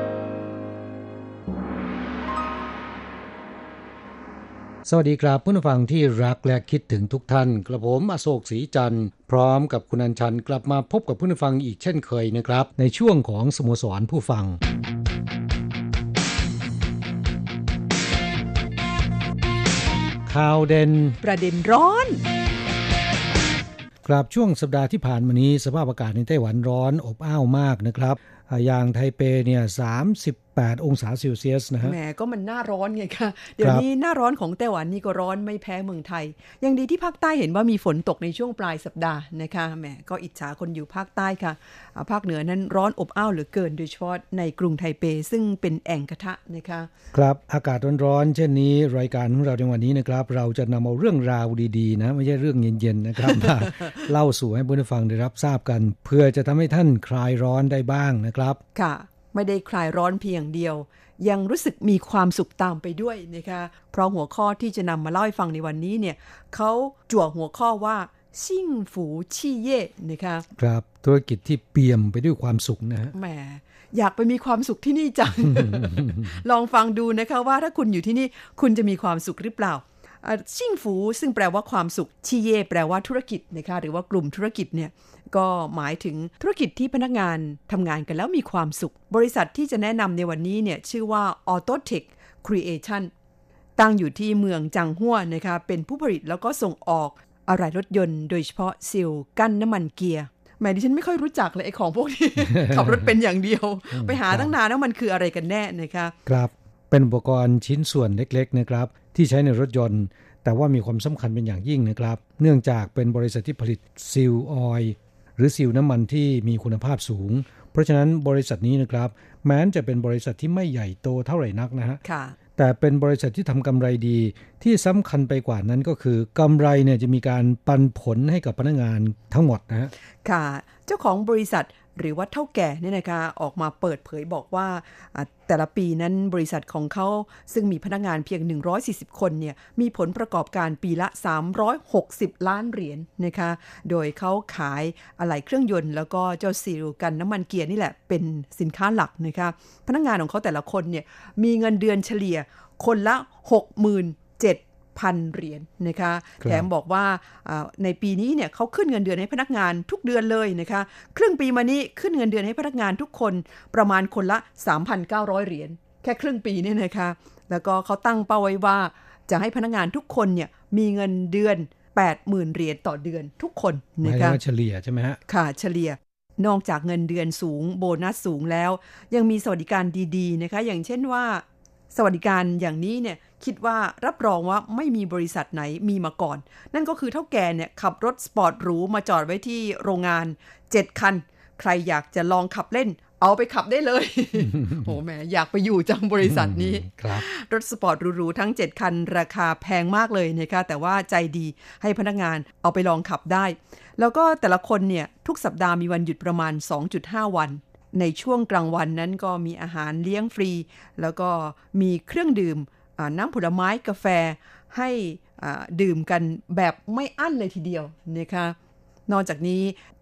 สวัสดีครับผู้ฟังที่รักและคิดถึงทุกท่าน กระผมอโศกศรีจันทร์พร้อมกับคุณอัญชันกลับมาพบกับผู้ฟังอีกเช่นเคยนะครับ ในช่วงของสโมสรผู้ฟังข่าวเด่นประเด็นร้อนกลับช่วงสัปดาห์ที่ผ่านมานี้สภาพอากาศในไต้หวันร้อนอบอ้าวมากนะครับอ่าอย่างไทเปเนี่ย38องศาเซลเซียสนะฮะแหมก็มันหน้าร้อนไงคะเดี๋ยวนี้หน้าร้อนของไต้หวันนี่ก็ร้อนไม่แพ้เมืองไทย ยังดีที่ภาคใต้เห็นว่ามีฝนตกในช่วงปลายสัปดาห์นะคะแหมก็อิจฉาคนอยู่ภาคใต้ค่ะอ่าภาคเหนือนั้นร้อนอบอ้าวเหลือเกิน โดยเฉพาะในกรุงไทเปซึ่งเป็นแอ่งกระทะนะคะ ครับอากาศร้อนๆเช่นนี้รายการของเราในวันนี้นะครับ เราจะนำเอาเรื่องราวดีๆ นะ ไม่ใช่เรื่องเย็นๆนะครับมาเล่าสู่ให้ผู้ฟังได้รับทราบกัน เพื่อจะทำให้ท่านคลายร้อนได้บ้างนะครับค่ะ ไม่ได้คลายร้อนเพียงเดียว ยังรู้สึกมีความสุขตามไปด้วยนะคะเพราะหัวข้อที่จะนำมาเล่าให้ฟังในวันนี้เนี่ยเขาจั่วหัวข้อว่าซิ่งฝูชี่เย่นะคะครับธุรกิจที่เปี่ยมไปด้วยความสุขนะฮะแหมอยากไปมีความสุขที่นี่จัง ลองฟังดูนะคะว่าถ้าคุณอยู่ที่นี่คุณจะมีความสุขหรือเปล่าอะ ซิ่งฝูซึ่งแปลว่าความสุขชีเย แปลว่าธุรกิจนะคะหรือว่ากลุ่มธุรกิจเนี่ยก็หมายถึงธุรกิจที่พนักงานทำงานกันแล้วมีความสุข บริษัทที่จะแนะนำในวันนี้เนี่ยชื่อว่า Autotech Creation ตั้งอยู่ที่เมืองจังหัวนะคะเป็นผู้ผลิตแล้วก็ส่งออกอะไหล่รถยนต์โดยเฉพาะซีลกั้นน้ำมันเกียร์แหมดิฉันไม่ค่อยรู้จักเลยไอ้ของพวกนี้ ขับรถเป็นอย่างเดียว ไปหาตั้งนานว่ามันคืออะไรกันแน่นะคะ ครับ เป็นอุปกรณ์ชิ้นส่วนเล็กๆนะครับ ที่ใช้ในรถยนต์ แต่ว่ามีความสำคัญเป็นอย่างยิ่งนะครับ เนื่องจากเป็นบริษัทที่ผลิตซิลออยล์หรือซิลน้ำมันที่มีคุณภาพสูง เพราะฉะนั้นบริษัทนี้นะครับ แม้นจะเป็นบริษัทที่ไม่ใหญ่โตเท่าไหร่นักนะฮะค่ะแต่เป็นบริษัทที่ทำกำไรดี ที่สำคัญไปกว่านั้นก็คือกำไรเนี่ยจะมีการปันผลให้กับพนักงานทั้งหมดนะฮะค่ะ เจ้าของบริษัท หรือว่าเท่าแก่เนี่ยนะคะออกมาเปิดเผยบอกว่าแต่ละปีนั้นบริษัทของเขาซึ่งมีพนักงานเพียง 140 คนเนี่ยมีผลประกอบการปีละ 360 ล้านเหรียญนะคะ โดยเขาขายอะไหล่เครื่องยนต์ แล้วก็เจ้าซีลกันน้ำมันเกียร์นี่แหละเป็นสินค้าหลักนะคะ พนักงานของเขาแต่ละคนเนี่ยมีเงินเดือนเฉลี่ยคนละ 67,000เหรียญนะคะครับแถมบอกว่าอ่าในปีนี้เนี่ยเขาขึ้นเงินเดือนให้พนักงานทุกเดือนเลยนะคะครึ่งปีมานี้ขึ้นเงินเดือนให้พนักงานทุกคนประมาณคนละ 3,900 เหรียญแค่ครึ่งปีเนี่ยนะคะแล้วก็เขาตั้งเป้าไว้ว่าจะให้พนักงานทุกคนเนี่ยมีเงินเดือน 80,000 เหรียญต่อเดือนทุกคนหมายนะถึงคะว่าเฉลี่ยใช่ไหมฮะค่ะเฉลี่ยนอกจากเงินเดือนสูงโบนัสสูงแล้ว ยังมีสวัสดิการดีๆนะคะอย่างเช่นว่าสวัสดิการอย่างนี้เนี่ย คิดว่ารับรองว่าไม่มีบริษัทไหนมีมาก่อน นั่นก็คือเถ้าแก่เนี่ยขับรถสปอร์ตหรูมาจอดไว้ที่โรงงาน 7 คัน ใครอยากจะลองขับเล่น เอาไปขับได้เลย โอ้แหมอยากไปอยู่จังบริษัทนี้ครับรถสปอร์ตหรูๆทั้ง 7 คัน ราคาแพงมากเลยนะคะแต่ว่าใจดีให้พนักงานเอาไปลองขับได้ แล้วก็แต่ละคนเนี่ยทุกสัปดาห์มีวันหยุดประมาณ 2.5 วันในช่วงกลางวันนั้นก็มีอาหารเลี้ยงฟรี แล้วก็มีเครื่องดื่มอ่า น้ำผลไม้กาแฟให้ดื่มกันแบบไม่อั้นเลยทีเดียวนะคะนอกจากนี้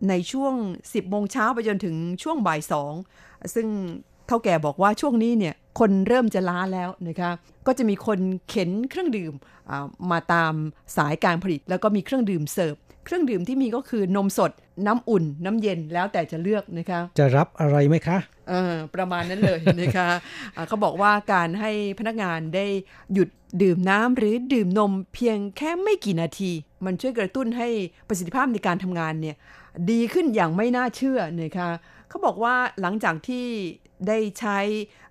ในช่วง 10โมงเช้าไปจนถึงช่วงบ่ายสองซึ่งเท่าแก่บอกว่าช่วงนี้เนี่ยคนเริ่มจะล้าแล้วนะคะก็จะมีคนเข็นเครื่องดื่มมาตามสายการผลิต แล้วก็มีเครื่องดื่มเสิร์ฟ เครื่องดื่มที่มีก็คือนมสดน้ำอุ่น น้ำเย็นแล้วแต่จะเลือกนะคะ จะรับอะไรไหมคะเออประมาณนั้นเลยนะคะอ่าเขาบอกว่าการให้พนักงานได้หยุดดื่มน้ำหรือดื่มนมเพียงแค่ไม่กี่นาที มันช่วยกระตุ้นให้ประสิทธิภาพในการทำงานเนี่ยดีขึ้นอย่างไม่น่าเชื่อนะคะเขาบอกว่าหลังจากที่ได้ใช้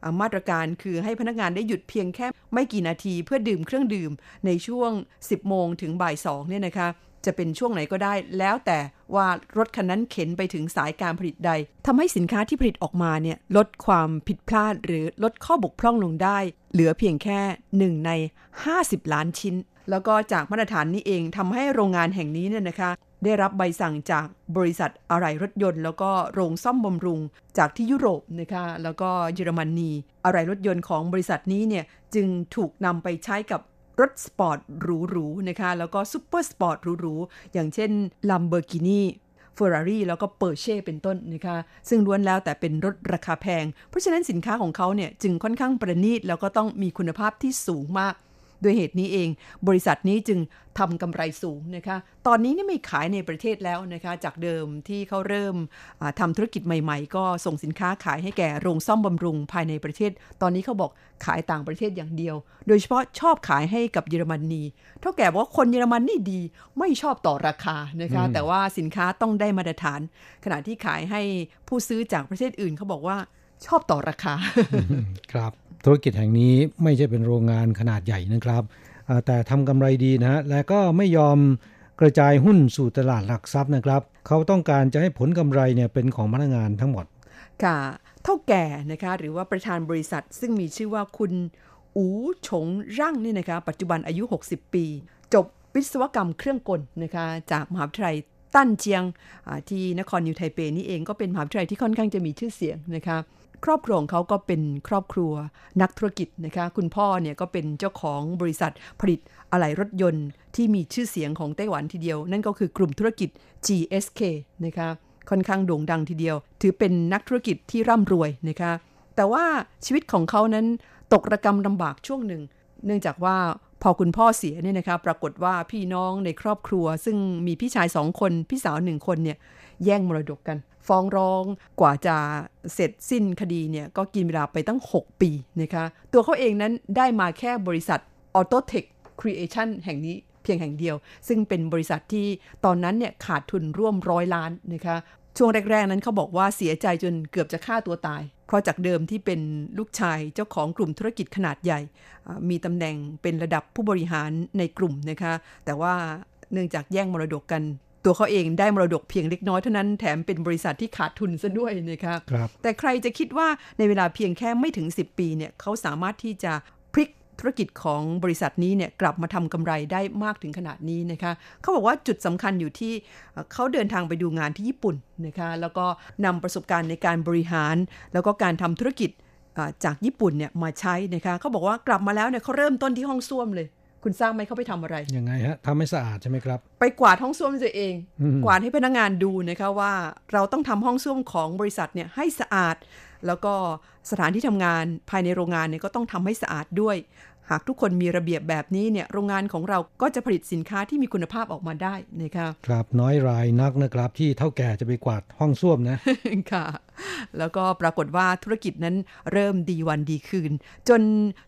อ่ามาตรการคือให้พนักงานได้หยุดเพียงแค่ไม่กี่นาทีเพื่อดื่มเครื่องดื่มในช่วง 10 โมงถึงบ่าย2เนี่ยนะคะ จะเป็นช่วงไหนก็ได้ แล้วแต่ว่ารถคันนั้นเข็นไปถึงสายการผลิตใดทำให้สินค้าที่ผลิตออกมาเนี่ยลดความผิดพลาดหรือลดข้อบกพร่องลงได้ เหลือเพียงแค่ 1 ใน 50 ล้านชิ้น แล้วก็จากมาตรฐานนี้เองทำให้โรงงานแห่งนี้เนี่ยนะคะได้รับใบสั่งจากบริษัทอะไหล่รถยนต์ แล้วก็โรงซ่อมบำรุงจากที่ยุโรปนะคะแล้วก็เยอรมนีอะไหล่รถยนต์ของบริษัทนี้เนี่ยจึงถูกนำไปใช้กับ รถสปอร์ตหรูๆนะคะ แล้วก็ super sport หรูๆ อย่างเช่น Lamborghini Ferrari แล้วก็เปอร์เช่เป็นต้นนะคะ ซึ่งล้วนแล้วแต่เป็นรถราคาแพง เพราะฉะนั้นสินค้าของเขาเนี่ยจึงค่อนข้างประณีตแล้วก็ต้องมีคุณภาพที่สูงมาก ด้วยเหตุนี้เอง บริษัทนี้จึงทำกำไรสูงนะคะ ตอนนี้นี่ไม่ขายในประเทศแล้วนะคะ จากเดิมที่เขาเริ่มอ่าทำธุรกิจใหม่ ๆ ก็ส่งสินค้าขายให้แก่โรงซ่อมบำรุงภายในประเทศ ตอนนี้เขาบอกขายต่างประเทศอย่างเดียว โดยเฉพาะชอบขายให้กับเยอรมนีเท่าแก่บอกว่าคนเยอรมันนี่ดีไม่ชอบต่อราคานะคะ แต่ว่าสินค้าต้องได้มาตรฐาน ขณะที่ขายให้ผู้ซื้อจากประเทศอื่นเขาบอกว่า ชอบต่อราคา ครับ ธุรกิจแห่งนี้ไม่ใช่เป็นโรงงานขนาดใหญ่นะครับอ่าแต่ทำกำไรดีนะฮะและก็ไม่ยอมกระจายหุ้นสู่ตลาดหลักทรัพย์นะครับ เขาต้องการจะให้ผลกำไรเนี่ยเป็นของพนักงานทั้งหมด ค่ะ เท่าแก่นะคะหรือว่าประธานบริษัทซึ่งมีชื่อว่าคุณอูฉงร่างนี่นะคะ ปัจจุบันอายุ 60 ปี จบวิศวกรรมเครื่องกลนะคะ จากมหาวิทยาลัยตั้นเจียงอ่าที่นครนิวไทเปนี่เองก็เป็นมหาวิทยาลัยที่ค่อนข้างจะมีชื่อเสียงนะคะ ครอบครัวของเขาก็เป็นครอบครัวนักธุรกิจนะคะ คุณพ่อเนี่ยก็เป็นเจ้าของบริษัทผลิตอะไหล่รถยนต์ที่มีชื่อเสียงของไต้หวันทีเดียว นั่นก็คือกลุ่มธุรกิจ GSK นะคะ ค่อนข้างโด่งดังทีเดียว ถือเป็นนักธุรกิจที่ร่ำรวยนะคะ แต่ว่าชีวิตของเขานั้นตกระกรรมลำบากช่วงหนึ่ง เนื่องจากว่าพอคุณพ่อเสียเนี่ยนะคะ ปรากฏว่าพี่น้องในครอบครัว ซึ่งมีพี่ชายสองคน พี่สาวหนึ่งคนเนี่ย แย่งมรดกกัน ฟ้องร้องกว่าจะเสร็จสิ้นคดีเนี่ยก็กินเวลาไปตั้ง 6 ปีนะคะตัวเขาเองนั้นได้มาแค่บริษัท Autotech Creation แห่งนี้เพียงแห่งเดียว ซึ่งเป็นบริษัทที่ตอนนั้นเนี่ยขาดทุนร่วมร้อยล้านนะคะช่วงแรก ๆ นั้นเขาบอกว่าเสียใจจนเกือบจะฆ่าตัวตาย เพราะจากเดิมที่เป็นลูกชายเจ้าของกลุ่มธุรกิจขนาดใหญ่ มีตำแหน่งเป็นระดับผู้บริหารในกลุ่มนะคะ แต่ว่าเนื่องจากแย่งมรดกกัน ตัวเขาเองได้มรดกเพียงเล็กน้อยเท่านั้นแถมเป็นบริษัทที่ขาดทุนซะด้วยนะคะครับแต่ใครจะคิดว่าในเวลาเพียงแค่ไม่ถึง 10 ปีเนี่ยเขาสามารถที่จะพลิกธุรกิจของบริษัทนี้เนี่ยกลับมาทำกำไรได้มากถึงขนาดนี้นะคะเขาบอกว่าจุดสำคัญอยู่ที่เอ่อเขาเดินทางไปดูงานที่ญี่ปุ่นนะคะแล้วก็นำประสบการณ์ในการบริหาร แล้วก็การทำธุรกิจอ่าจากญี่ปุ่นเนี่ยมาใช้นะคะเขาบอกว่ากลับมาแล้วเนี่ยเขาเริ่มต้นที่ห้องส้วมเลย คุณสร้างไหมเขาไปทำอะไร ยังไงฮะทำให้สะอาดใช่ไหมครับ ไปกวาดห้องส้วมตัวเองอืมกวาดให้พนักงานดูนะคะว่า เราต้องทำห้องส้วมของบริษัทเนี่ยให้สะอาด แล้วก็สถานที่ทำงานภายในโรงงานเนี่ยก็ต้องทำให้สะอาดด้วย หากทุกคนมีระเบียบแบบนี้เนี่ยโรงงานของเราก็จะผลิตสินค้าที่มีคุณภาพออกมาได้นะคะครับน้อยรายนักนะครับที่เท่าแก่จะไปกวาดห้องส้วมนะค่ะ แล้วก็ปรากฏว่าธุรกิจนั้นเริ่มดีวันดีคืน จน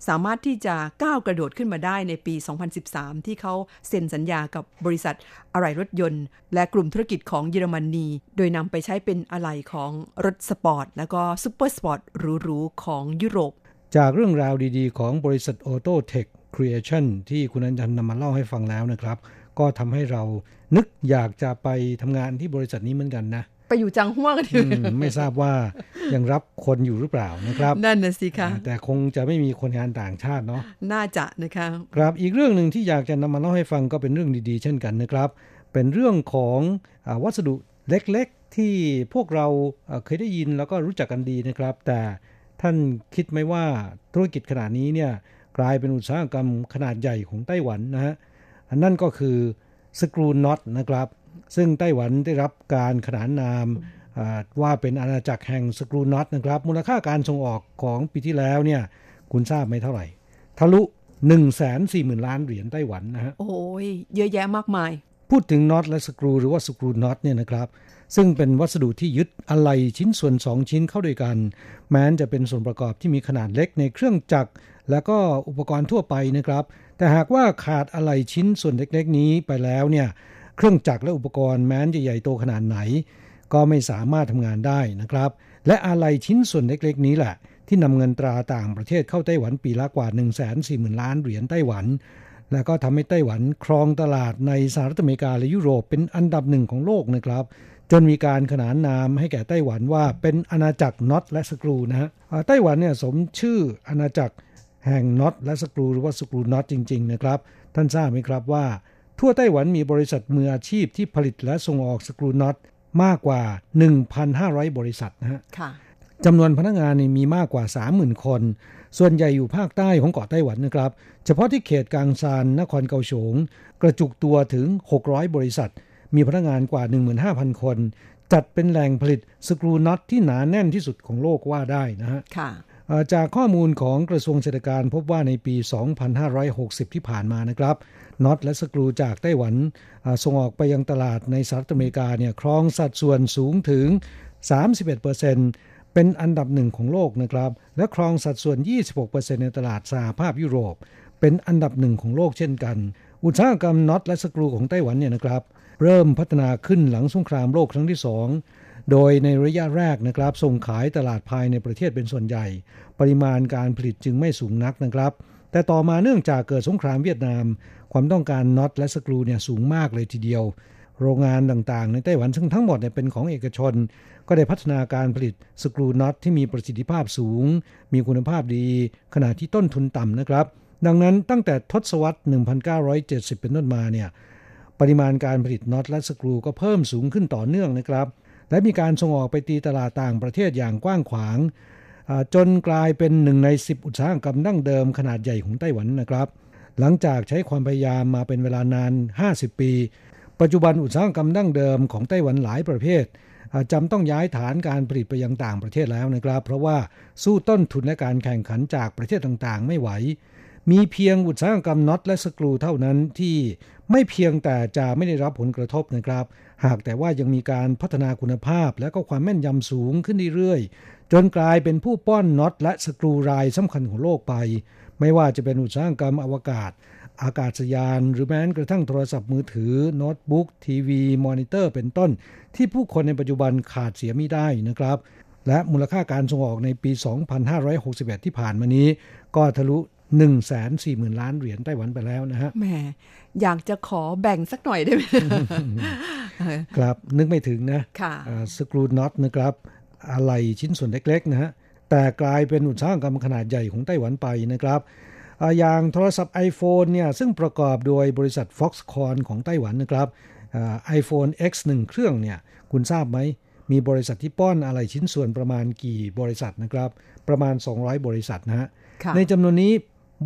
สามารถที่จะก้าวกระโดดขึ้นมาได้ในปี 2013 ที่เขาเซ็นสัญญากับบริษัทอะไหล่รถยนต์ และกลุ่มธุรกิจของเยอรมนีโดยนำไปใช้เป็นอะไหล่ของรถสปอร์ต แล้วก็ super sportหรูๆของยุโรป จากเรื่องราวดีๆ ของบริษัท Auto Tech Creation ที่คุณอัญชันนำมาเล่าให้ฟังแล้วนะครับ ก็ทำให้เรานึกอยากจะไปทำงานที่บริษัทนี้เหมือนกันนะ ไปอยู่จังเหมือนกันอืมไม่ทราบว่ายังรับคนอยู่หรือเปล่านะครับ นั่นนะสิคะแต่คงจะไม่มีคนงานต่างชาติเนาะน่าจะนะคะครับอีกเรื่องหนึ่งที่อยากจะนำมาเล่าให้ฟังก็เป็นเรื่องดีๆ เช่นกันนะครับ เป็นเรื่องของอาวัสดุเล็กๆที่พวกเราอ่าเคยได้ยินแล้วก็รู้จักกันดีนะครับ แต่ ท่านคิดไหมว่าธุรกิจขนาดนี้เนี่ยกลายเป็นอุตสาหกรรมขนาดใหญ่ของไต้หวันนะฮะอันนั่นก็คือสกรูน็อตนะครับ ซึ่งไต้หวันได้รับการขนานนามอ่าว่าเป็นอาณาจักรแห่งสกรูน็อตนะครับ มูลค่าการส่งออกของปีที่แล้วเนี่ยคุณทราบไหมเท่าไหร่ ทะลุ 1 4 0 0 0 0 ล้านเหรียญไต้หวันนะฮะโอ้ยเยอะแยะมากมาย พูดถึงน็อตและสกรูหรือว่าสกรูน็อตเนี่ยนะครับ ซึ่งเป็นวัสดุที่ยึดอะไหล่ชิ้นส่วน 2 ชิ้นเข้าด้วยกัน แม้นจะเป็นส่วนประกอบที่มีขนาดเล็กในเครื่องจักร และก็อุปกรณ์ทั่วไปนะครับ แต่หากว่าขาดอะไหล่ชิ้นส่วนเล็กๆ นี้ไปแล้วเนี่ยเครื่องจักรและอุปกรณ์แม้นจะใหญ่โตขนาดไหน ก็ไม่สามารถทำงานได้นะครับ และอะไหล่ชิ้นส่วนเล็กๆ นี้แหละ ที่นำเงินตราต่างประเทศเข้าไต้หวันปีละกว่า 1 4 0 0 0 0ล้านเหรียญไต้หวันและก็ทำให้ไต้หวันครองตลาดในสหรัฐอเมริกาและยุโรปเป็นอันดับหนึ่งของโลกนะครับ จนมีการขนานนามให้แก่ไต้หวันว่าเป็นอาณาจักรน็อตและสกรูนะฮะไต้หวันเนี่ยสมชื่ออาณาจักรแห่งน็อตและสกรูหรือว่าสกรูน็อตจริง ๆ นะครับ ท่านทราบไหมครับว่า ทั่วไต้หวันมีบริษัทมืออาชีพที่ผลิตและส่งออกสกรูน็อตมากกว่า 1,500 บริษัทนะฮะค่ะจำนวนพนักงานมีมากกว่า 30,000 คน ส่วนใหญ่อยู่ภาคใต้ของเกาะไต้หวันนะครับ เฉพาะที่เขตกลางซานนครเกาฉงกระจุกตัวถึง 600 บริษัท มีพนักงานกว่า 15,000 คน จัดเป็นแหล่งผลิตสกรูน็อตที่หนาแน่นที่สุดของโลกว่าได้นะฮะค่ะจากข้อมูลของกระทรวงเศรษฐการพบว่าในปี 2560 ที่ผ่านมานะครับน็อตและสกรูจากไต้หวันส่งออกไปยังตลาดในสหรัฐอเมริกาเนี่ยครองสัดส่วนสูงถึง 31%เป็นอันดับหนึ่งของโลกนะครับ และครองสัดส่วน 26%ในตลาดสหภาพยุโรป เป็นอันดับหนึ่งของโลกเช่นกัน อุตสาหกรรมน็อตและสกรูของไต้หวันเนี่ยนะครับ เริ่มพัฒนาขึ้นหลังสงครามโลกครั้งที่สองโดยในระยะแรกนะครับ ส่งขายตลาดภายในประเทศเป็นส่วนใหญ่ ปริมาณการผลิตจึงไม่สูงนักนะครับ แต่ต่อมาเนื่องจากเกิดสงครามเวียดนาม ความต้องการน็อตและสกรูเนี่ยสูงมากเลยทีเดียว โรงงานต่างๆ ในไต้หวันซึ่งทั้งหมดเนี่ยเป็นของเอกชน ก็ได้พัฒนาการผลิตสกรูน็อตที่มีประสิทธิภาพสูง มีคุณภาพดี ขณะที่ต้นทุนต่ำนะครับ ดังนั้นตั้งแต่ทศวรรษ 1970 เป็นต้นมาเนี่ย ปริมาณการผลิตน็อตและสกรูก็เพิ่มสูงขึ้นต่อเนื่องนะครับ และมีการส่งออกไปตีตลาดต่างประเทศอย่างกว้างขวาง จนกลายเป็นหนึ่งใน 10 อุตสาหกรรมดั้งเดิมขนาดใหญ่ของไต้หวันนะครับ หลังจากใช้ความพยายามมาเป็นเวลานาน 50 ปี ปัจจุบันอุตสาหกรรมดั้งเดิมของไต้หวันหลายประเภทจำต้องย้ายฐานการผลิตไปยังต่างประเทศแล้วนะครับ เพราะว่าสู้ต้นทุนและการแข่งขันจากประเทศต่างๆ ไม่ไหว มีเพียงอุตสาหกรรมน็อตและสกรูเท่านั้นที่ ไม่เพียงแต่จะไม่ได้รับผลกระทบนะครับ หากแต่ว่ายังมีการพัฒนาคุณภาพและก็ความแม่นยำสูงขึ้นเรื่อยๆ จนกลายเป็นผู้ป้อนน็อตและสกรูรายสำคัญของโลกไป ไม่ว่าจะเป็นอุตสาหกรรมอวกาศ อากาศยาน หรือแม้กระทั่งโทรศัพท์มือถือโน้ตบุ๊กทีวี มอนิเตอร์เป็นต้น ที่ผู้คนในปัจจุบันขาดเสียไม่ได้นะครับและมูลค่าการส่งออกในปี 2561 ที่ผ่านมานี้ ก็ทะลุ 140,000ล้านเหรียญไต้หวันไปแล้วนะฮะแหมอยากจะขอแบ่งสักหน่อยได้ไหมครับนึกไม่ถึงนะค่ะสกรูน็อตนะครับอะไรชิ้นส่วนเล็กๆนะฮะแต่กลายเป็นอุตสาหกรรมขนาดใหญ่ของไต้หวันไปนะครับอย่างโทรศัพท์ iPhone เนี่ยซึ่งประกอบโดยบริษัท Foxconn ของไต้หวันนะครับไอโฟน X 1 เครื่องเนี่ยคุณทราบไหม มีบริษัทที่ป้อนอะไรชิ้นส่วนประมาณกี่บริษัทนะครับ ประมาณ 200 บริษัทนะฮะในจำนวนนี้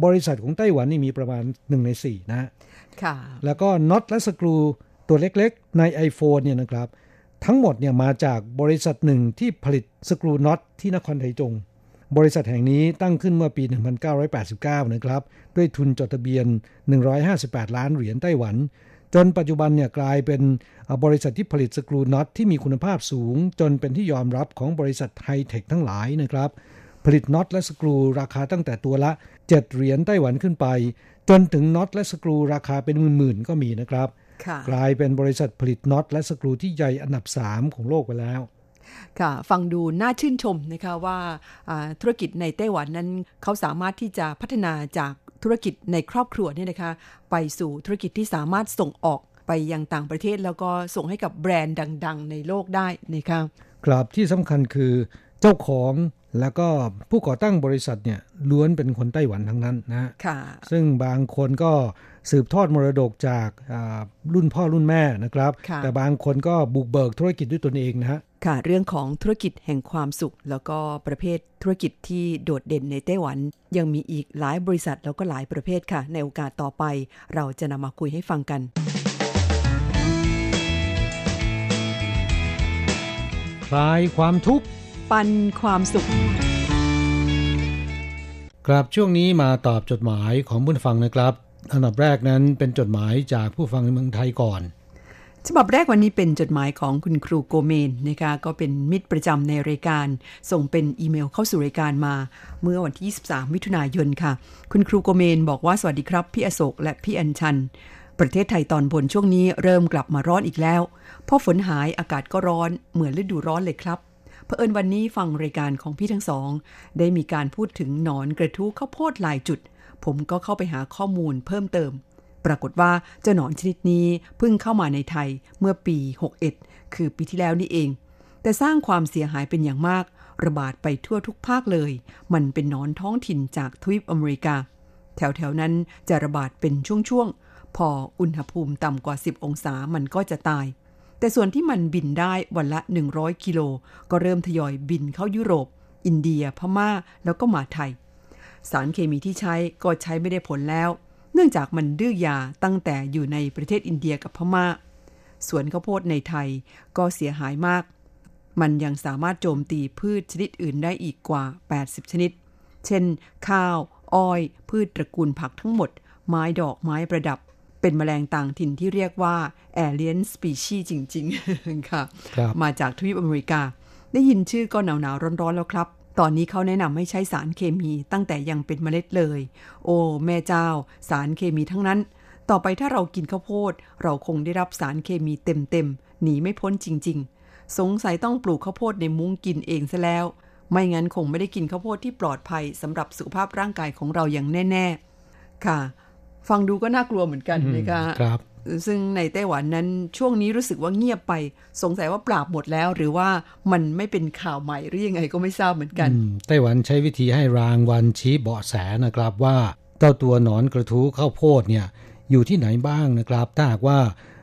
บริษัทของไต้หวันนี่มีประมาณ 1 ใน 4นะฮะค่ะแล้วก็น็อตและสกรูตัวเล็กๆ ใน iPhone เนี่ยนะครับ ทั้งหมดเนี่ยมาจากบริษัทหนึ่งที่ผลิตสกรูน็อตที่นครไทจง บริษัทแห่งนี้ตั้งขึ้นเมื่อปี 1989 นะครับ ด้วยทุนจดทะเบียน 158 ล้านเหรียญไต้หวัน จนปัจจุบันเนี่ยกลายเป็นบริษัทที่ผลิตสกรูน็อตที่มีคุณภาพสูง จนเป็นที่ยอมรับของบริษัทไฮเทคทั้งหลายนะครับ ผลิตน็อตและสกรูราคาตั้งแต่ตัวละ 7 เหรียญไต้หวันขึ้นไป จนถึงน็อตและสกรูราคาเป็นหมื่นๆก็มีนะครับค่ะกลายเป็นบริษัทผลิตน็อตและสกรูที่ใหญ่อันดับ 3 ของโลกไปแล้วค่ะฟังดูน่าชื่นชมนะคะว่าธุรกิจในไต้หวันนั้นเขาสามารถที่จะพัฒนาจากธุรกิจในครอบครัวเนี่ยนะคะ ไปสู่ธุรกิจที่สามารถส่งออกไปยังต่างประเทศ แล้วก็ส่งให้กับแบรนด์ดัง ๆ ในโลกได้นะคะครับที่สำคัญคือเจ้าของ แล้วก็ผู้ก่อตั้งบริษัทเนี่ยล้วนเป็นคนไต้หวันทั้งนั้นนะค่ะซึ่งบางคนก็สืบทอดมรดกจากรุ่นพ่อรุ่นแม่นะครับ แต่บางคนก็บุกเบิกธุรกิจด้วยตนเองนะฮะค่ะเรื่องของธุรกิจแห่งความสุข แล้วก็ประเภทธุรกิจที่โดดเด่นในไต้หวัน ยังมีอีกหลายบริษัทแล้วก็หลายประเภทค่ะ ในโอกาสต่อไป เราจะนำมาคุยให้ฟังกัน คลายความทุกข์ ปันความสุขครับช่วงนี้มาตอบจดหมายของผู้ฟังนะครับ อันดับแรกนั้นเป็นจดหมายจากผู้ฟังในเมืองไทยก่อน ฉบับแรกวันนี้เป็นจดหมายของคุณครูโกเมนนะคะก็เป็นมิตรประจำในรายการ ส่งเป็นอีเมลเข้าสู่รายการมาเมื่อวันที่ 23 มิถุนายนค่ะ คุณครูโกเมนบอกว่าสวัสดีครับพี่อโศกและพี่อัญชันประเทศไทยตอนบนช่วงนี้เริ่มกลับมาร้อนอีกแล้ว พอฝนหายอากาศก็ร้อนเหมือนฤดูร้อนเลยครับ เผอิญวันนี้ฟังรายการของพี่ทั้งสอง ได้มีการพูดถึงหนอนกระทู้ข้าวโพดหลายจุด ผมก็เข้าไปหาข้อมูลเพิ่มเติม ปรากฏว่าเจ้าหนอนชนิดนี้เพิ่งเข้ามาในไทยเมื่อปี 61 คือปีที่แล้วนี่เอง แต่สร้างความเสียหายเป็นอย่างมาก ระบาดไปทั่วทุกภาคเลย มันเป็นหนอนท้องถิ่นจากทวีปอเมริกา แถวๆนั้นจะระบาดเป็นช่วงๆพออุณหภูมิต่ำกว่า 10 องศามันก็จะตาย แต่ส่วนที่มันบินได้วันละ 100 กิโล ก็เริ่มทยอยบินเข้ายุโรป อินเดีย พม่า แล้วก็มาไทย สารเคมีที่ใช้ก็ใช้ไม่ได้ผลแล้ว เนื่องจากมันดื้อยาตั้งแต่อยู่ในประเทศอินเดียกับพม่า สวนข้าวโพดในไทยก็เสียหายมาก มันยังสามารถโจมตีพืชชนิดอื่นได้อีกกว่า 80 ชนิด เช่น ข้าว อ้อย พืชตระกูลผักทั้งหมด ไม้ดอกไม้ประดับ เป็นแมลงต่างถิ่นที่เรียกว่า alien species จริง ๆ ค่ะครับมาจากทวีปอเมริกา ได้ยินชื่อก็หนาวๆร้อนๆแล้วครับ ตอนนี้เขาแนะนำให้ใช้สารเคมีตั้งแต่ยังเป็นเมล็ดเลย โอ้ แม่เจ้า สารเคมีทั้งนั้น ต่อไปถ้าเรากินข้าวโพด เราคงได้รับสารเคมีเต็มๆหนีไม่พ้นจริง ๆ สงสัยต้องปลูกข้าวโพดในมุ้งกินเองซะแล้ว ไม่งั้นคงไม่ได้กินข้าวโพดที่ปลอดภัยสำหรับสุขภาพร่างกายของเราอย่างแน่ ๆ ค่ะ ฟังดูก็น่ากลัวเหมือนกันนะคะครับ ซึ่งในไต้หวันนั้นช่วงนี้รู้สึกว่าเงียบไป สงสัยว่าปราบหมดแล้ว หรือว่ามันไม่เป็นข่าวใหม่หรือยังไงก็ไม่ทราบเหมือนกันอืมไต้หวันใช้วิธีให้รางวัลชี้เบาะแสนะครับว่าเจ้าตัวหนอนกระทู้ข้าวโพดเนี่ยอยู่ที่ไหนบ้างนะครับ ถ้าหากว่า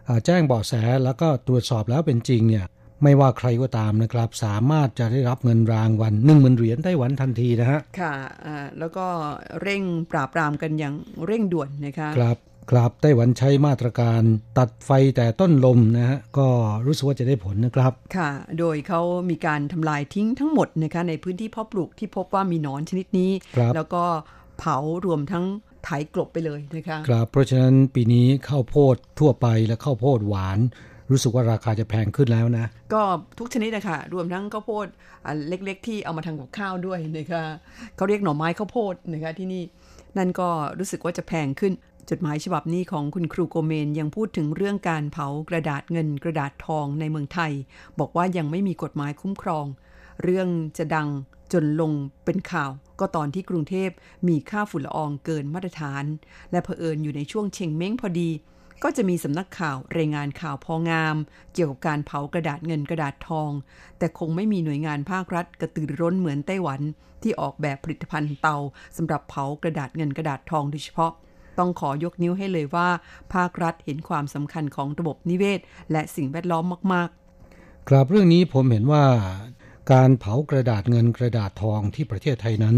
อ่าแจ้งเบาะแสแล้วก็ตรวจสอบแล้วเป็นจริงเนี่ย ไม่ว่าใครก็ตามนะครับ สามารถจะได้รับเงินรางวัลหนึ่งหมื่นเหรียญไต้หวันทันทีนะฮะ ค่ะอ่าแล้วก็เร่งปราบปรามกันอย่างเร่งด่วนนะคะ ครับครับไต้หวันใช้มาตรการตัดไฟแต่ต้นลมนะฮะก็รู้สึกว่าจะได้ผลนะครับ ค่ะ โดยเขามีการทำลายทิ้งทั้งหมดนะคะในพื้นที่เพาะปลูกที่พบว่ามีหนอนชนิดนี้ครับแล้วก็เผารวมทั้งไถกลบไปเลยนะคะ ครับ เพราะฉะนั้นปีนี้ข้าวโพดทั่วไปและข้าวโพดหวาน รู้สึกว่าราคาจะแพงขึ้นแล้วนะ ก็ทุกชนิดนะคะรวมทั้งข้าวโพดอ่าเล็กๆ ที่เอามาทำกับข้าวด้วยนะคะเขาเรียกหน่อไม้ข้าวโพดนะคะที่นี่นั่นก็รู้สึกว่าจะแพงขึ้นจดหมายฉบับนี้ของคุณครูโกเมนยังพูดถึงเรื่องการเผากระดาษเงินกระดาษทองในเมืองไทย บอกว่ายังไม่มีกฎหมายคุ้มครอง เรื่องจะดังจนลงเป็นข่าว ก็ตอนที่กรุงเทพมีค่าฝุ่นละอองเกินมาตรฐาน และเผอิญอยู่ในช่วงเชงเม้งพอดี ก็จะมีสำนักข่าวรายงานข่าวพองาม เกี่ยวกับการเผากระดาษเงินกระดาษทอง แต่คงไม่มีหน่วยงานภาครัฐกระตือร้นเหมือนไต้หวันที่ออกแบบผลิตภัณฑ์เตาสำหรับเผากระดาษเงินกระดาษทองโดยเฉพาะ ต้องขอยกนิ้วให้เลยว่า ภาครัฐเห็นความสำคัญของระบบนิเวศ และสิ่งแวดล้อมมากๆ ครับเรื่องนี้ผมเห็นว่า การเผากระดาษเงินกระดาษทองที่ประเทศไทยนั้น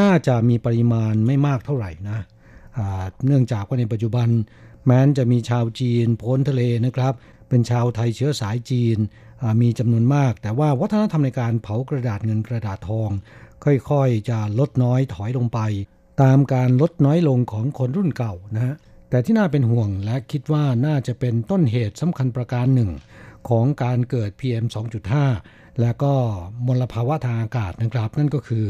น่าจะมีปริมาณไม่มากเท่าไหร่นะเนื่องจากว่าในปัจจุบัน แม้นจะมีชาวจีนพ้นทะเลนะครับ เป็นชาวไทยเชื้อสายจีนมีจำนวนมาก แต่ว่าวัฒนธรรมในการเผากระดาษเงินกระดาษทอง ค่อยๆ จะลดน้อยถอยลงไป ตามการลดน้อยลงของคนรุ่นเก่านะฮะแต่ที่น่าเป็นห่วงและคิดว่าน่าจะเป็นต้นเหตุสำคัญประการหนึ่ง ของการเกิด PM 2.5 และก็มลภาวะทางอากาศนะครับ นั่นก็คือ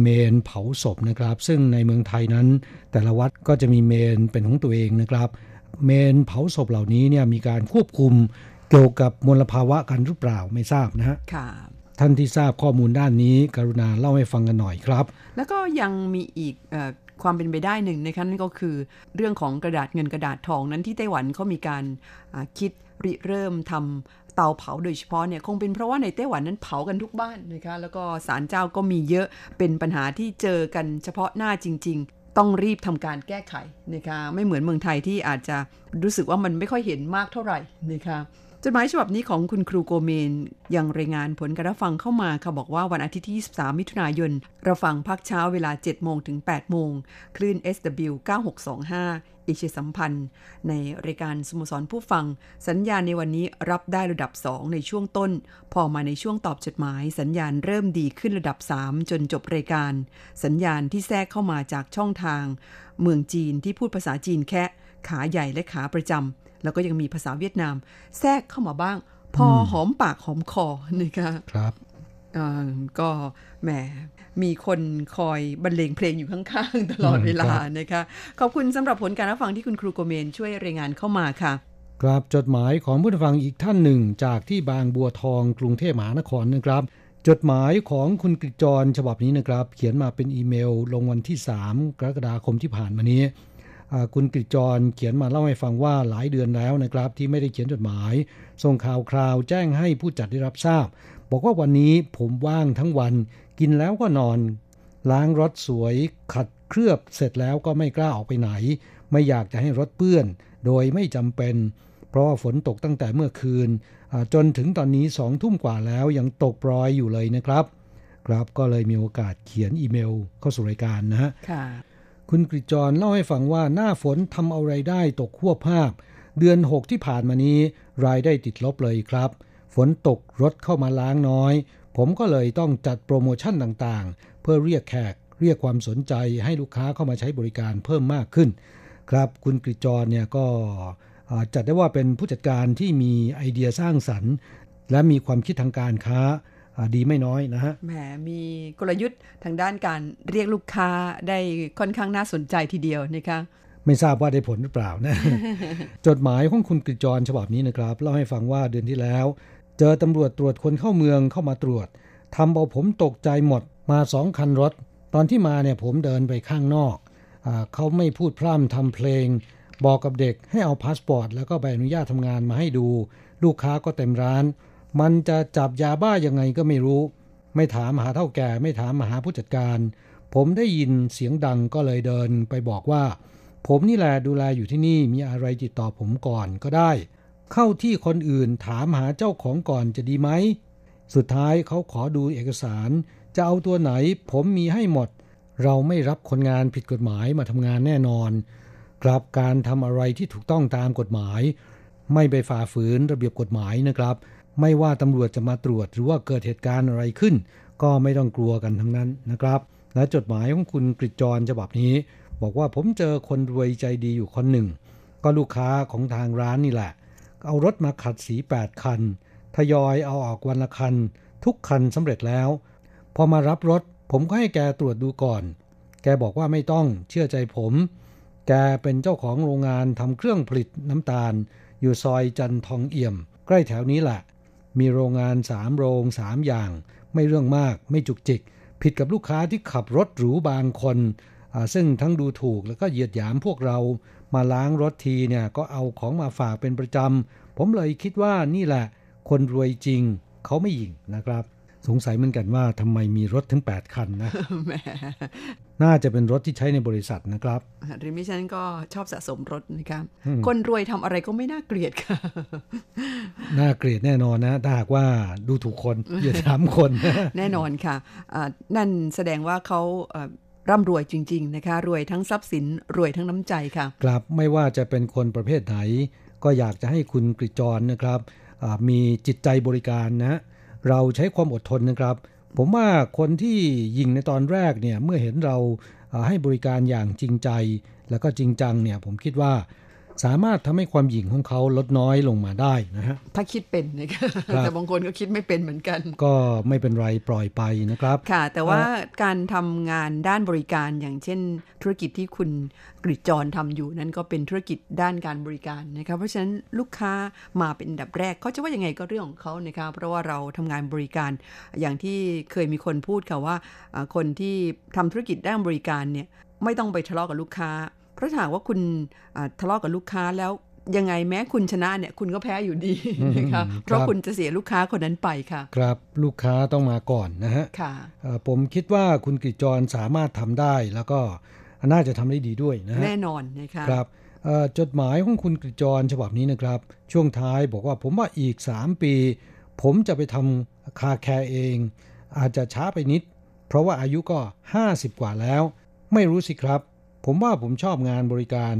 เมนเผาศพนะครับ ซึ่งในเมืองไทยนั้น แต่ละวัดก็จะมีเมนเป็นของตัวเองนะครับ เมนเผาศพเหล่านี้เนี่ยมีการควบคุมเกี่ยวกับมลภาวะกันหรือเปล่าไม่ทราบนะฮะๆค่ะท่านที่ทราบข้อมูลด้านนี้ กรุณาเล่าให้ฟังกันหน่อยครับ แล้วก็ยังมีอีกเออความเป็นไปได้หนึ่งนะคะนั่นก็คือเรื่องของกระดาษเงินกระดาษทองนั้นที่ไต้หวันเขามีการอ่าคิดริเริ่มทำ เตาเผาโดยเฉพาะเนี่ยคงเป็นเพราะว่าในไต้หวันนั้นเผากันทุกบ้านนะคะแล้วก็สารเจ้าก็มีเยอะเป็นปัญหาที่เจอกันเฉพาะหน้าจริง ๆ ต้องรีบทำการแก้ไขนะคะไม่เหมือนเมืองไทยที่อาจจะรู้สึกว่ามันไม่ค่อยเห็นมากเท่าไหร่นะคะ จดหมายฉบับนี้ของคุณครูโกเมน ยังรายงานผลการรับฟังเข้ามาค่ะบอกว่าวันอาทิตย์ที่ 23 มิถุนายนเราฟังพักเช้าเวลา 7 โมงถึง 8 โมง คลื่น SW 9625เอเชียสัมพันธ์ ในรายการสโมสรผู้ฟัง สัญญาณในวันนี้รับได้ระดับ 2 ในช่วงต้น พอมาในช่วงตอบจดหมาย สัญญาณเริ่มดีขึ้นระดับ 3 จนจบรายการ สัญญาณที่แทรกเข้ามาจากช่องทาง เมืองจีนที่พูดภาษาจีนแค่ขาใหญ่และขาประจำ แล้วก็ยังมีภาษาเวียดนาม แทรกเข้ามาบ้าง พอหอมปากหอมคอนะคะครับอ่าก็แหมมีคนคอยบรรเลงเพลงอยู่ข้างๆ ตลอดเวลาครับนะคะ ขอบคุณสำหรับผลการรับฟังที่คุณครูโกเมนช่วยรายงานเข้ามาค่ะครับจดหมายของผู้ฟังอีกท่านหนึ่งจากที่บางบัวทองกรุงเทพมหานครนะครับ จดหมายของคุณกฤษจรฉบับนี้นะครับ เขียนมาเป็นอีเมลลงวันที่ 3 กรกฎาคมที่ผ่านมานี้อ่า คุณกฤษจรเขียนมาเล่าให้ฟังว่าหลายเดือนแล้วนะครับ ที่ไม่ได้เขียนจดหมาย ส่งข่าวคราวแจ้งให้ผู้จัดได้รับทราบ บอกว่าวันนี้ผมว่างทั้งวัน กินแล้วก็นอน ล้างรถสวย ขัดเคลือบเสร็จแล้วก็ไม่กล้าออกไปไหน ไม่อยากจะให้รถเปื้อน โดยไม่จำเป็น เพราะว่าฝนตกตั้งแต่เมื่อคืน จนถึงตอนนี้สองทุ่มกว่าแล้วยังตกปรอยอยู่เลยนะครับ ครับก็เลยมีโอกาสเขียนอีเมลเข้าสู่รายการนะฮะ คุณกฤษจรเล่าให้ฟังว่าหน้าฝนทำเอาไรายได้ตกขั้วภาพ เดือน 6 ที่ผ่านมานี้รายได้ติดลบเลยครับ ฝนตกรถเข้ามาล้างน้อย ผมก็เลยต้องจัดโปรโมชั่นต่างๆ เพื่อเรียกแขกเรียกความสนใจให้ลูกค้าเข้ามาใช้บริการเพิ่มมากขึ้น ครับคุณกฤษจรเนี่ยก็จัดได้ว่าเป็นผู้จัดการที่มีไอเดียสร้างสรรค์ และมีความคิดทางการค้า ดีไม่น้อยนะฮะแหมมีกลยุทธ์ทางด้านการเรียกลูกค้าได้ค่อนข้างน่าสนใจทีเดียวนะคะไม่ทราบว่าได้ผลหรือเปล่านะ จดหมายของคุณกฤษจรฉบับนี้นะครับเล่าให้ฟังว่าเดือนที่แล้ว เจอตำรวจตรวจคนเข้าเมืองเข้ามาตรวจทำเอาผมตกใจหมดมาสองคันรถ ตอนที่มาเนี่ยผมเดินไปข้างนอกอาเขาไม่พูดพร่ำทำเพลง บอกกับเด็กให้เอาพาสปอร์ตแล้วก็ใบอนุญาตทำงานมาให้ดู ลูกค้าก็เต็มร้าน มันจะจับยาบ้ายังไงก็ไม่รู้ ไม่ถามหาเท่าแก่ ไม่ถามหาผู้จัดการ ผมได้ยินเสียงดังก็เลยเดินไปบอกว่า ผมนี่แหละดูแลอยู่ที่นี่มีอะไรติดต่อผมก่อนก็ได้ เข้าที่คนอื่นถามหาเจ้าของก่อนจะดีไหมสุดท้ายเขาขอดูเอกสาร จะเอาตัวไหน ผมมีให้หมด เราไม่รับคนงานผิดกฎหมายมาทำงานแน่นอนกลับการทำอะไรที่ถูกต้องตามกฎหมาย ไม่ไปฝ่าฝืนระเบียบกฎหมายนะครับ ไม่ว่าตำรวจจะมาตรวจหรือว่าเกิดเหตุการณ์อะไรขึ้น ก็ไม่ต้องกลัวกันทั้งนั้นนะครับ และจดหมายของคุณกฤษจรฉบับนี้ บอกว่าผมเจอคนรวยใจดีอยู่คนหนึ่ง ก็ลูกค้าของทางร้านนี่แหละ เอารถมาขัดสี 8 คัน ทยอยเอาออกวันละคัน ทุกคันสำเร็จแล้ว พอมารับรถ ผมก็ให้แกตรวจดูก่อน แกบอกว่าไม่ต้องเชื่อใจผม แกเป็นเจ้าของโรงงานทำเครื่องผลิตน้ำตาล อยู่ซอยจันทองเอี่ยม ใกล้แถวนี้แหละ มีโรงงานสามโรงสามอย่าง ไม่เรื่องมากไม่จุกจิก ผิดกับลูกค้าที่ขับรถหรูบางคน ซึ่งทั้งดูถูกแล้วก็เหยียดหยามพวกเรามาล้างรถทีเนี่ยก็เอาของมาฝากเป็นประจำ ผมเลยคิดว่านี่แหละ คนรวยจริง เขาไม่หยิงนะครับ สงสัยเหมือนกันว่าทำไมมีรถถึง 8 คันนะแหม น่าจะเป็นรถที่ใช้ในบริษัทนะครับหรือมิฉันก็ชอบสะสมรถนะคะอืมคนรวยทำอะไรก็ไม่น่าเกลียดค่ะ น่าเกลียดแน่นอนนะ ถ้าหากว่าดูถูกคนเหยียดหยามคน แน่นอนค่ะอ่านั่นแสดงว่าเขาเอ่อร่ำรวยจริง ๆ นะคะ รวยทั้งทรัพย์สินรวยทั้งน้ำใจค่ะครับไม่ว่าจะเป็นคนประเภทไหน ก็อยากจะให้คุณกริจรนะครับอ่ามีจิตใจบริการนะ เราใช้ความอดทนนะครับ ผมว่าคนที่ยิงในตอนแรกเนี่ยเมื่อเห็นเราให้บริการอย่างจริงใจ แล้วก็จริงจังเนี่ยผมคิดว่า สามารถทำให้ความหยิ่งของเขาลดน้อยลงมาได้นะฮะถ้าคิดเป็นนะคะครับแต่บางคนก็คิดไม่เป็นเหมือนกัน ก็ไม่เป็นไรปล่อยไปนะครับ ค่ะ แต่ว่าการทำงานด้านบริการอย่างเช่น ธุรกิจที่คุณกริจจรทำอยู่นั้นก็เป็นธุรกิจด้านการบริการนะคะเพราะฉะนั้นลูกค้ามาเป็นอันดับแรกเขาจะว่ายังไงก็เรื่องของเขานะคะเพราะว่าเราทำงานบริการอย่างที่เคยมีคนพูดค่ะว่าอ่าคนที่ทำธุรกิจด้านบริการเนี่ยไม่ต้องไปทะเลาะกับลูกค้า เพราะถ้าหากว่าคุณอ่าทะเลาะกับลูกค้าแล้วยังไงแม้คุณชนะเนี่ยคุณก็แพ้อยู่ดีนะคะเพราะคุณจะเสียลูกค้าคนนั้นไปค่ะ ครับลูกค้าต้องมาก่อนนะฮะค่ะเอ่อผมคิดว่าคุณกฤษจรสามารถทำได้แล้วก็น่าจะทำได้ดีด้วยนะฮะแน่นอนนะคะครับเอ่อจดหมายของคุณกฤษจรฉบับนี้นะครับ ช่วงท้ายบอกว่าผมว่าอีก 3 ปี ผมจะไปทำคาแคร์เอง อาจจะช้าไปนิด เพราะว่าอายุก็ 50 กว่าแล้ว ไม่รู้สิครับ ผมว่าผมชอบงานบริการ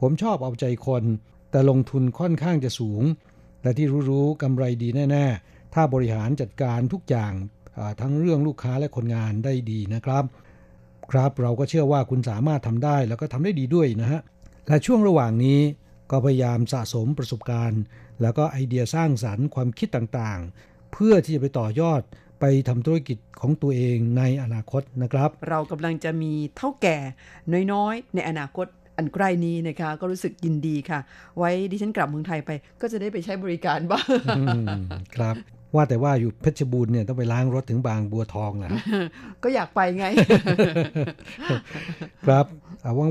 ผมชอบเอาใจคน แต่ลงทุนค่อนข้างจะสูง และที่รู้ๆกำไรดีแน่ๆ ถ้าบริหารจัดการทุกอย่างทั้งเรื่องลูกค้าและคนงานได้ดีนะครับ ครับเราก็เชื่อว่าคุณสามารถทำได้แล้วก็ทำได้ดีด้วยนะฮะและช่วงระหว่างนี้ก็พยายามสะสมประสบการณ์ แล้วก็ไอเดียสร้างสรรค์ความคิดต่างๆ เพื่อที่จะไปต่อยอด ไปทำธุรกิจของตัวเองในอนาคตนะครับ เรากำลังจะมีเท่าแก่น้อยๆ ในอนาคตอันใกล้นี้นะคะ ก็รู้สึกยินดีค่ะ ไว้ดิฉันกลับเมืองไทยไป ก็จะได้ไปใช้บริการบ้างครับว่าแต่ว่าอยู่เพชรบูรณ์เนี่ยต้องไปล้างรถถึงบางบัวทองนะก็อยากไปไง ครับ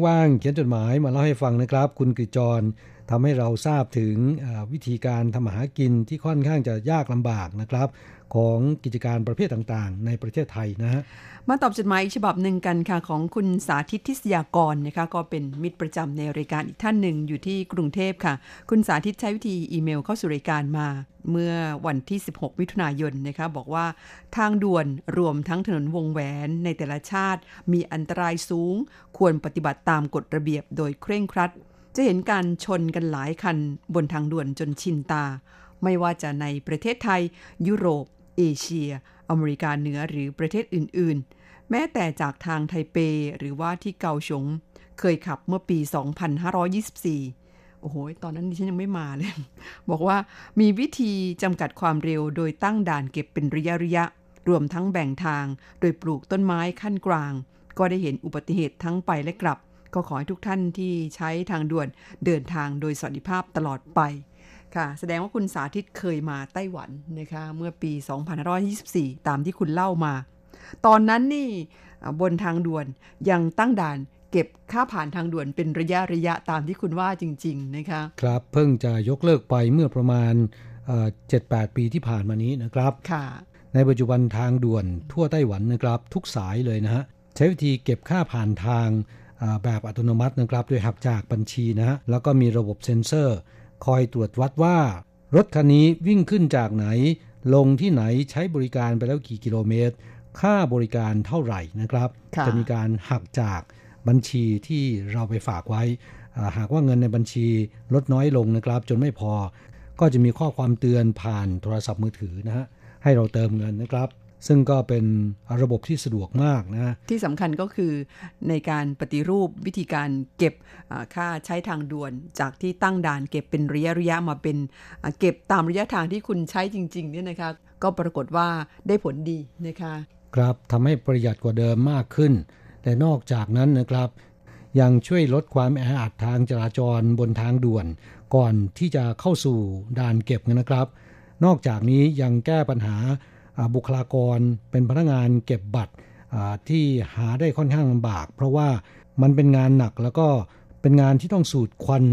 ว่างๆเขียนจดหมายมาเล่าให้ฟังนะครับ คุณกฤจรทำให้เราทราบถึงวิธีการทำมาหากินที่ค่อนข้างจะยากลำบากนะครับ ของกิจการประเภทต่างๆ ในประเทศไทยนะฮะมาตอบจดหมายอีกฉบับหนึ่งกันค่ะของคุณสาธิตทิศยากรนะคะก็เป็นมิตรประจำในรายการอีกท่านหนึ่งอยู่ที่กรุงเทพค่ะ คุณสาธิตใช้วิธีอีเมลเข้าสู่รายการมาเมื่อวันที่ 16 มิถุนายนนะคะบอกว่าทางด่วนรวมทั้งถนนวงแหวนในแต่ละชาติ มีอันตรายสูง ควรปฏิบัติตามกฎระเบียบโดยเคร่งครัด จะเห็นการชนกันหลายคันบนทางด่วนจนชินตา ไม่ว่าจะในประเทศไทย ยุโรป เอเชีย อเมริกาเหนือหรือประเทศอื่น ๆ แม้แต่จากทางไทเปหรือว่าที่เกาฉงเคยขับเมื่อปี 2524 โอ้โห ตอนนั้นดิฉันยังไม่มาเลย บอกว่ามีวิธีจำกัดความเร็วโดยตั้งด่านเก็บเป็นระยะระยะ รวมทั้งแบ่งทาง โดยปลูกต้นไม้ขั้นกลาง ก็ได้เห็นอุบัติเหตุทั้งไปและกลับ ก็ขอให้ทุกท่านที่ใช้ทางด่วนเดินทางโดยสวัสดิภาพตลอดไป ค่ะ แสดงว่าคุณสาธิตเคยมาไต้หวันนะคะ เมื่อปี 2524 ตามที่คุณเล่ามา ตอนนั้นนี่บนทางด่วนยังตั้งด่านเก็บค่าผ่านทางด่วนเป็นระยะระยะตามที่คุณว่าจริง ๆ นะคะ ครับเพิ่งจะยกเลิกไปเมื่อประมาณ7-8ปีที่ผ่านมานี้นะครับค่ะ ในปัจจุบันทางด่วนทั่วไต้หวันนะครับ ทุกสายเลยนะฮะใช้วิธีเก็บค่าผ่านทางแบบอัตโนมัตินะครับ โดยหักจากบัญชีนะฮะแล้วก็มีระบบเซ็นเซอร์ คอยตรวจวัดว่า รถคันนี้วิ่งขึ้นจากไหน ลงที่ไหนใช้บริการไปแล้วกี่กิโลเมตร ค่าบริการเท่าไหร่นะครับจะมีการหักจากบัญชีที่เราไปฝากไว้ หากว่าเงินในบัญชีลดน้อยลงนะครับ จนไม่พอ ก็จะมีข้อความเตือนผ่านโทรศัพท์มือถือนะฮะให้เราเติมเงินนะครับ ซึ่งก็เป็นระบบที่สะดวกมากนะที่สำคัญก็คือในการปฏิรูปวิธีการเก็บค่าใช้ทางด่วน จากที่ตั้งด่านเก็บเป็นระยะระยะมาเป็นเก็บตามระยะทางที่คุณใช้จริงๆเนี่ยนะคะก็ปรากฏว่าได้ผลดีนะคะครับทำให้ประหยัดกว่าเดิมมากขึ้น แต่นอกจากนั้นนะครับ ยังช่วยลดความแออัดทางจราจรบนทางด่วน ก่อนที่จะเข้าสู่ด่านเก็บนะครับ นอกจากนี้ยังแก้ปัญหา บุคลากรเป็นพนักงานเก็บบัตรที่หาได้ค่อนข้างลำบาก เพราะว่ามันเป็นงานหนักแล้วก็เป็นงานที่ต้องสูดควัน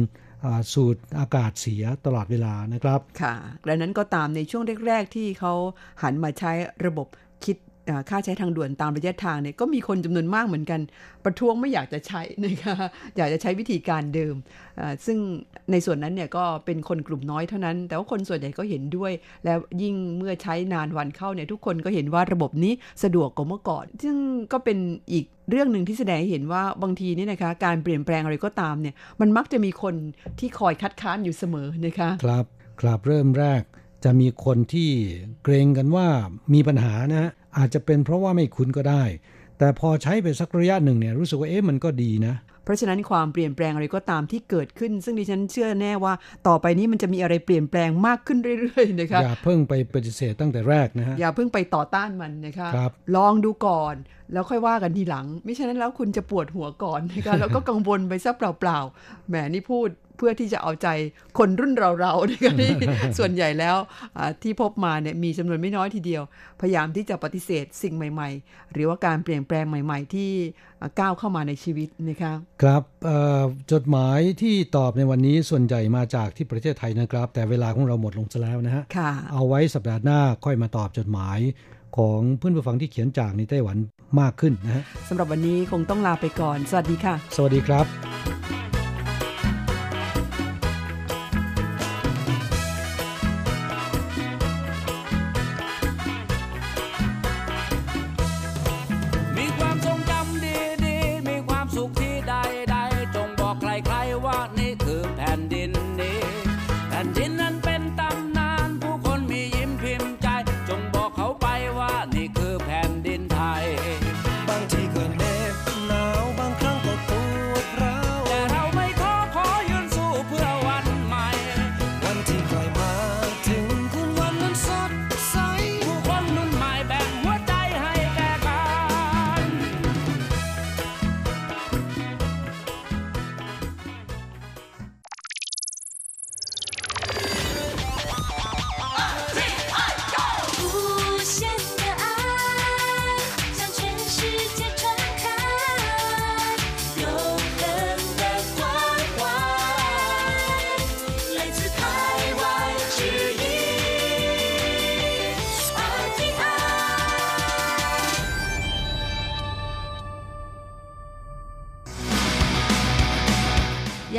สูดอากาศเสียตลอดเวลานะครับ ค่ะ ดังนั้นก็ตามในช่วงแรก ๆ ที่เขาหันมาใช้ระบบ ค่าใช้ทางด่วนตามระยะทางเนี่ยก็มีคนจำนวนมากเหมือนกัน ประท้วงไม่อยากจะใช้นะคะอยากจะใช้วิธีการเดิม ซึ่งในส่วนนั้นเนี่ยก็เป็นคนกลุ่มน้อยเท่านั้น แต่ว่าคนส่วนใหญ่ก็เห็นด้วย แล้วยิ่งเมื่อใช้นานวันเข้าเนี่ยทุกคนก็เห็นว่าระบบนี้สะดวกกว่าเมื่อก่อน ซึ่งก็เป็นอีกเรื่องหนึ่งที่แสดงให้เห็นว่าบางทีนี่นะคะ การเปลี่ยนแปลงอะไรก็ตามเนี่ยมันมักจะมีคนที่คอยคัดค้านอยู่เสมอนะคะครับครับเริ่มแรกจะมีคนที่เกรงกันว่ามีปัญหานะ อาจจะเป็นเพราะว่าไม่คุ้นก็ได้ แต่พอใช้ไปสักระยะหนึ่งเนี่ยรู้สึกว่าเอ๊ะมันก็ดีนะ เพราะฉะนั้นความเปลี่ยนแปลงอะไรก็ตามที่เกิดขึ้น ซึ่งดิฉันเชื่อแน่ว่า ต่อไปนี้มันจะมีอะไรเปลี่ยนแปลงมากขึ้นเรื่อยๆนะคะอย่าเพิ่งไปปฏิเสธตั้งแต่แรกนะฮะอย่าเพิ่งไปต่อต้านมันนะคะครับลองดูก่อนแล้วค่อยว่ากันทีหลัง ไม่ฉะนั้นแล้วคุณจะปวดหัวก่อนนะคะแล้วก็กังวลไปซะเปล่าๆแหมนี่พูด เพื่อที่จะเอาใจคนรุ่นเราๆนะคะนี่ส่วนใหญ่แล้วที่พบมาเนี่ยมีจำนวนไม่น้อยทีเดียว พยายามที่จะปฏิเสธสิ่งใหม่ ๆ หรือว่าการเปลี่ยนแปลงใหม่ๆ ที่ก้าวเข้ามาในชีวิตนะคะครับจดหมายที่ตอบในวันนี้ส่วนใหญ่มาจากที่ประเทศไทยนะครับ แต่เวลาของเราหมดลงซะแล้วนะฮะเอาไว้สัปดาห์หน้าค่อยมาตอบจดหมายของเพื่อนผู้ฟังที่เขียนจากในไต้หวันมากขึ้นนะฮะสำหรับวันนี้คงต้องลาไปก่อน สวัสดีค่ะ สวัสดีครับ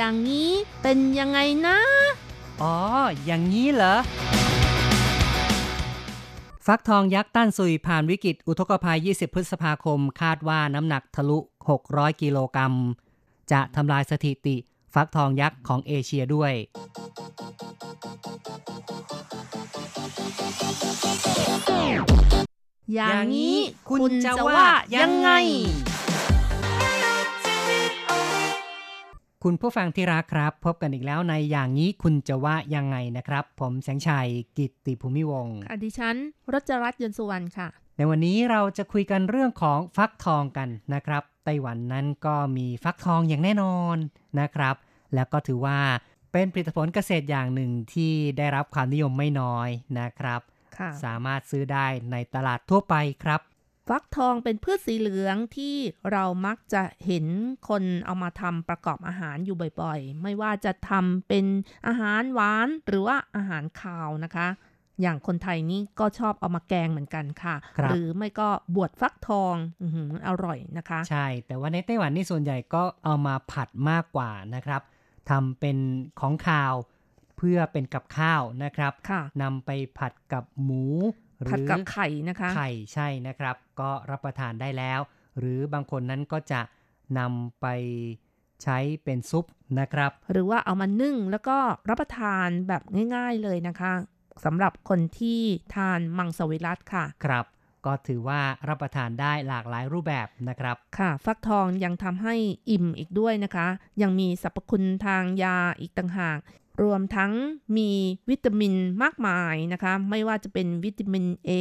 อย่างนี้เป็นยังไงนะ อ๋อ อย่างนี้เหรอ ฟักทองยักษ์ต้านซุยผ่านวิกฤตอุทกภัย 20 พฤษภาคม คาดว่าน้ำหนักทะลุ 600 กิโลกรัม จะทำลายสถิติฟักทองยักษ์ของเอเชียด้วย อย่างนี้คุณจะว่ายังไง คุณผู้ฟังที่รักครับ พบกันอีกแล้วในอย่างนี้คุณจะว่ายังไงนะครับ ผมแสงชัยกิตติภูมิวงศ์ค่ะดิฉันรจรัตน์ยนต์สุวรรณค่ะ ในวันนี้เราจะคุยกันเรื่องของฟักทองกันนะครับ ไต้หวันนั้นก็มีฟักทองอย่างแน่นอนนะครับ แล้วก็ถือว่าเป็นผลิตผลเกษตรอย่างหนึ่งที่ได้รับความนิยมไม่น้อยนะครับค่ะสามารถซื้อได้ในตลาดทั่วไปครับ ฟักทองเป็นพืชสีเหลืองที่เรามักจะเห็นคนเอามาทำประกอบอาหารอยู่บ่อยๆ ไม่ว่าจะทำเป็นอาหารหวานหรือว่าอาหารคาวนะคะ อย่างคนไทยนี่ก็ชอบเอามาแกงเหมือนกันค่ะครับหรือไม่ก็บวชฟักทองอื้อหืออร่อยนะคะ ใช่ แต่ว่าในไต้หวันนี่ส่วนใหญ่ก็เอามาผัดมากกว่านะครับทำเป็นของคาวเพื่อเป็นกับข้าวนะครับค่ะนำไปผัดกับหมูหรือ ผัดกับไข่นะคะ ไข่ใช่นะครับ ก็รับประทานได้แล้ว หรือบางคนนั้นก็จะนำไปใช้เป็นซุปนะครับ หรือว่าเอามานึ่งแล้วก็รับประทานแบบง่าย ๆเลยนะคะสำหรับคนที่ทานมังสวิรัตค่ะ ครับ ก็ถือว่ารับประทานได้หลากหลายรูปแบบนะครับ ค่ะ ฟักทองยังทำให้อิ่มอีกด้วยนะคะ ยังมีสรรพคุณทางยาอีกต่างหาก รวมทั้งมีวิตามินมากมายนะคะ ไม่ว่าจะเป็นวิตามิน A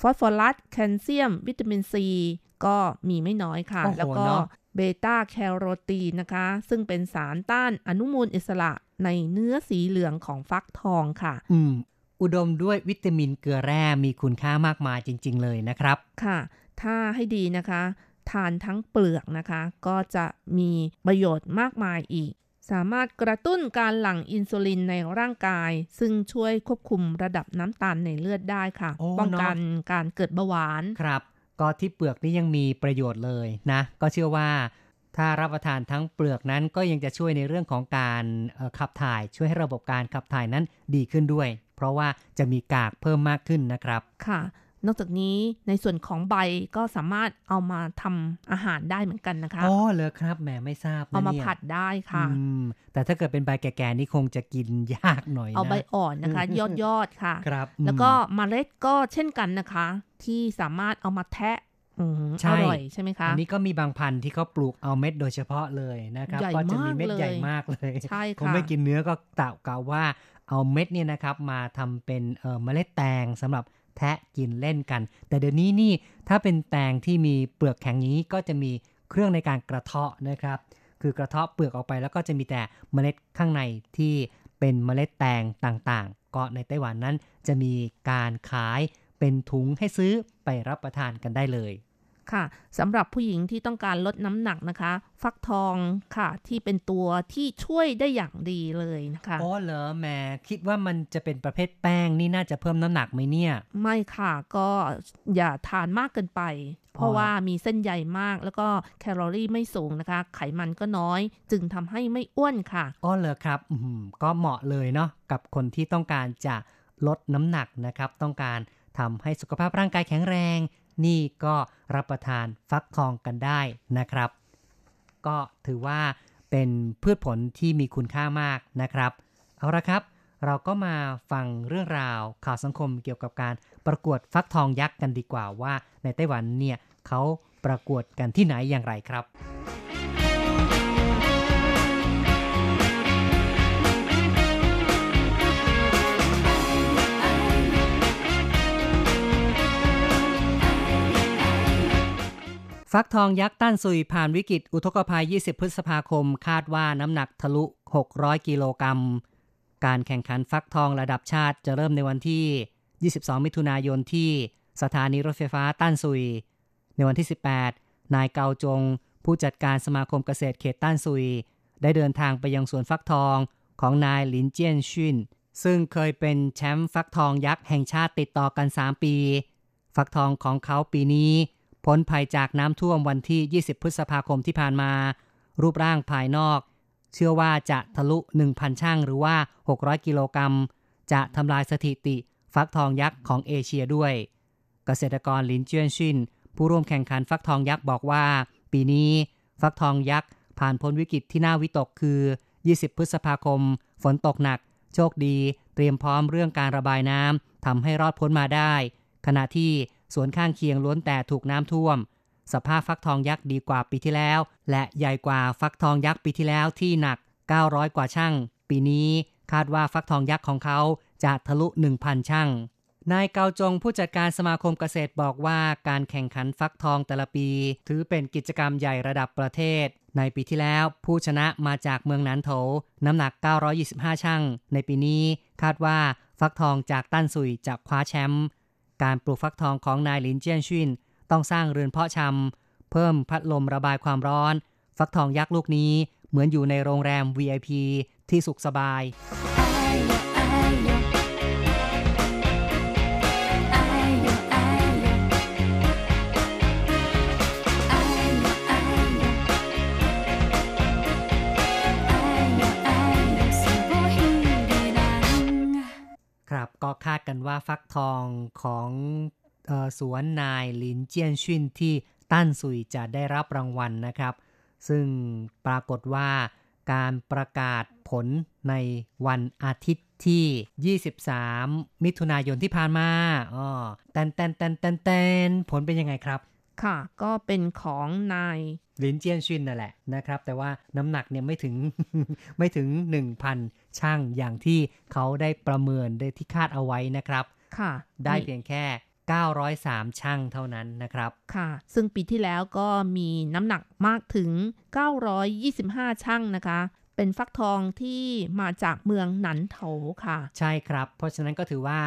ฟอสฟอรัส แคลเซียม วิตามิน C ก็มีไม่น้อยค่ะโอ้โหแล้วก็เนอะเบต้าแคโรทีนนะคะ ซึ่งเป็นสารต้านอนุมูลอิสระในเนื้อสีเหลืองของฟักทองค่ะ อืม อุดมด้วยวิตามินเกลือแร่มีคุณค่ามากมายจริง ๆ เลยนะครับ ค่ะ ถ้าให้ดีนะคะ ทานทั้งเปลือกนะคะ ก็จะมีประโยชน์มากมายอีก สามารถกระตุ้นการหลั่งอินซูลินในร่างกาย ซึ่งช่วยควบคุมระดับน้ำตาลในเลือดได้ค่ะโอ้ป้องเนอะกันการเกิดเบาหวานครับก็ที่เปลือกนี่ยังมีประโยชน์เลยนะ ก็เชื่อว่า ถ้ารับประทานทั้งเปลือกนั้นก็ยังจะช่วยในเรื่องของการเอ่อขับถ่ายช่วยให้ระบบการขับถ่ายนั้นดีขึ้นด้วย เพราะว่าจะมีกากเพิ่มมากขึ้นนะครับค่ะ นอกจากนี้ในส่วนของใบก็สามารถเอามาทำอาหารได้เหมือนกันนะคะอ๋อเหรอครับแหมไม่ทราบนะเอามาเนี่ยผัดได้ค่ะอืมแต่ถ้าเกิดเป็นใบแก่ๆนี่คงจะกินยากหน่อยนะเอาใบอ่อนนะคะ ยอดยอดๆค่ะครับอืมแล้วก็เมล็ดก็เช่นกันนะคะ ที่สามารถเอามาแทะอืมใช่อร่อยใช่ไหมคะ อันนี้ก็มีบางพันธุ์ที่เขาปลูกเอาเม็ดโดยเฉพาะเลยนะครับใหญ่ก็จะมีมากเม็ดเลยใหญ่มากเลยใช่คงค่ะไม่กินเนื้อก็ตะกล่าวว่าเอาเม็ดเนี่ยนะครับมาทำเป็นเอ่อเมล็ดแตงสำหรับ แทะกินเล่นกัน แต่เดี๋ยวนี้นี่ถ้าเป็นแตงที่มีเปลือกแข็งอย่างนี้ก็จะมีเครื่องในการกระเทาะนะครับ คือกระเทาะเปลือกออกไปแล้วก็จะมีแต่เมล็ดข้างในที่เป็นเมล็ดแตงต่างๆ ก็ในไต้หวันนั้นจะมีการขายเป็นถุงให้ซื้อไปรับประทานกันได้เลย ค่ะสำหรับผู้หญิงที่ต้องการลดน้ำหนักนะคะ ฟักทองค่ะ ที่เป็นตัวที่ช่วยได้อย่างดีเลยนะคะอ๋อเหรอแหมคิดว่ามันจะเป็นประเภทแป้งนี่น่าจะเพิ่มน้ำหนักไหมเนี่ย ไม่ค่ะก็อย่าทานมากเกินไป เพราะอ๋อว่ามีเส้นใยมากแล้วก็แคลอรี่ไม่สูงนะคะ ไขมันก็น้อย จึงทำให้ไม่อ้วนค่ะอ๋อเหรอครับอืมก็เหมาะเลยเนาะกับคนที่ต้องการจะลดน้ำหนักนะครับ ต้องการทำให้สุขภาพร่างกายแข็งแรง นี่ก็รับประทานฟักทองกันได้นะครับ ก็ถือว่าเป็นพืชผลที่มีคุณค่ามากนะครับ เอาละครับ เราก็มาฟังเรื่องราวข่าวสังคมเกี่ยวกับการประกวดฟักทองยักษ์กันดีกว่าว่า ในไต้หวันเนี่ยเขาประกวดกันที่ไหนอย่างไรครับ ฟักทองยักษ์ต้านซุยผ่านวิกฤตอุทกภัย 20 พฤษภาคม คาดว่าน้ำหนักทะลุ 600 กิโลกรัม การแข่งขันฟักทองระดับชาติจะเริ่มในวันที่ 22 มิถุนายนที่สถานีรถไฟฟ้าต้านซุย ในวันที่ 18 นายเกาจง ผู้จัดการสมาคมเกษตรเขตต้านซุย ได้เดินทางไปยังสวนฟักทองของนายหลินเจียนชินซึ่งเคยเป็นแชมป์ฟักทองยักษ์แห่งชาติติดต่อกัน 3 ปี ฟักทองของเขาปีนี้ พ้นภัยจากน้ำท่วมวันที่ 20 พฤษภาคมที่ผ่านมา รูปร่างภายนอก เชื่อว่าจะทะลุ 1,000 ช่างหรือว่า 600 กิโลกรัม จะทำลายสถิติฟักทองยักษ์ของเอเชียด้วย เกษตรกรลินเจียนชินผู้ร่วมแข่งขันฟักทองยักษ์บอกว่า ปีนี้ฟักทองยักษ์ ผ่านพ้นวิกฤตที่น่าวิตกคือ 20 พฤษภาคม ฝนตกหนัก โชคดี เตรียมพร้อมเรื่องการระบายน้ำทำให้รอดพ้นมาได้ ขณะที่ สวนข้างเคียงล้วนแต่ถูกน้ำท่วม สภาพฟักทองยักษ์ดีกว่าปีที่แล้ว และใหญ่กว่าฟักทองยักษ์ปีที่แล้วที่หนัก 900 กว่าช่าง ปีนี้คาดว่าฟักทองยักษ์ของเขาจะทะลุ 1,000 ช่าง นายเกาจงผู้จัดการสมาคมเกษตรบอกว่าการแข่งขันฟักทองแต่ละปี ถือเป็นกิจกรรมใหญ่ระดับประเทศ ในปีที่แล้วผู้ชนะมาจากเมืองนันโถ น้ำหนัก 925 ช่าง ในปีนี้คาดว่าฟักทองจากตั้นซุยจะคว้าแชมป์ การปลูกฟักทองของนายหลินเจียนชินต้องสร้างเรือนเพาะชำ เพิ่มพัดลมระบายความร้อน ฟักทองยักษ์ลูกนี้เหมือนอยู่ในโรงแรม VIP ที่สุขสบาย ครับก็คาดกันว่าฟักทองของออสวนนายหลินเจียนชินที่ตั้นซุยจะได้รับรางวัลนะครับ ซึ่งปรากฏว่าการประกาศผลในวันอาทิตย์ที่ 23 มิถุนายนที่ผ่านมาอ๋อแตนแตนแตนแตนแตนผลเป็นยังไงครับ ค่ะ ก็เป็นของนายลินเจียนชินนั่นแหละนะครับ แต่ว่าน้ำหนักเนี่ยไม่ถึงไม่ถึง 1,000 ช่างอย่างที่เขาได้ประเมินได้ที่คาดเอาไว้นะครับ ค่ะ ได้มีเพียงแค่ 903 ช่างเท่านั้นนะครับ ค่ะ ซึ่งปีที่แล้วก็มีน้ำหนักมากถึง 925 ช่างนะคะเป็นฟักทองที่มาจากเมืองหนันโถค่ะ ใช่ครับ เพราะฉะนั้นก็ถือว่า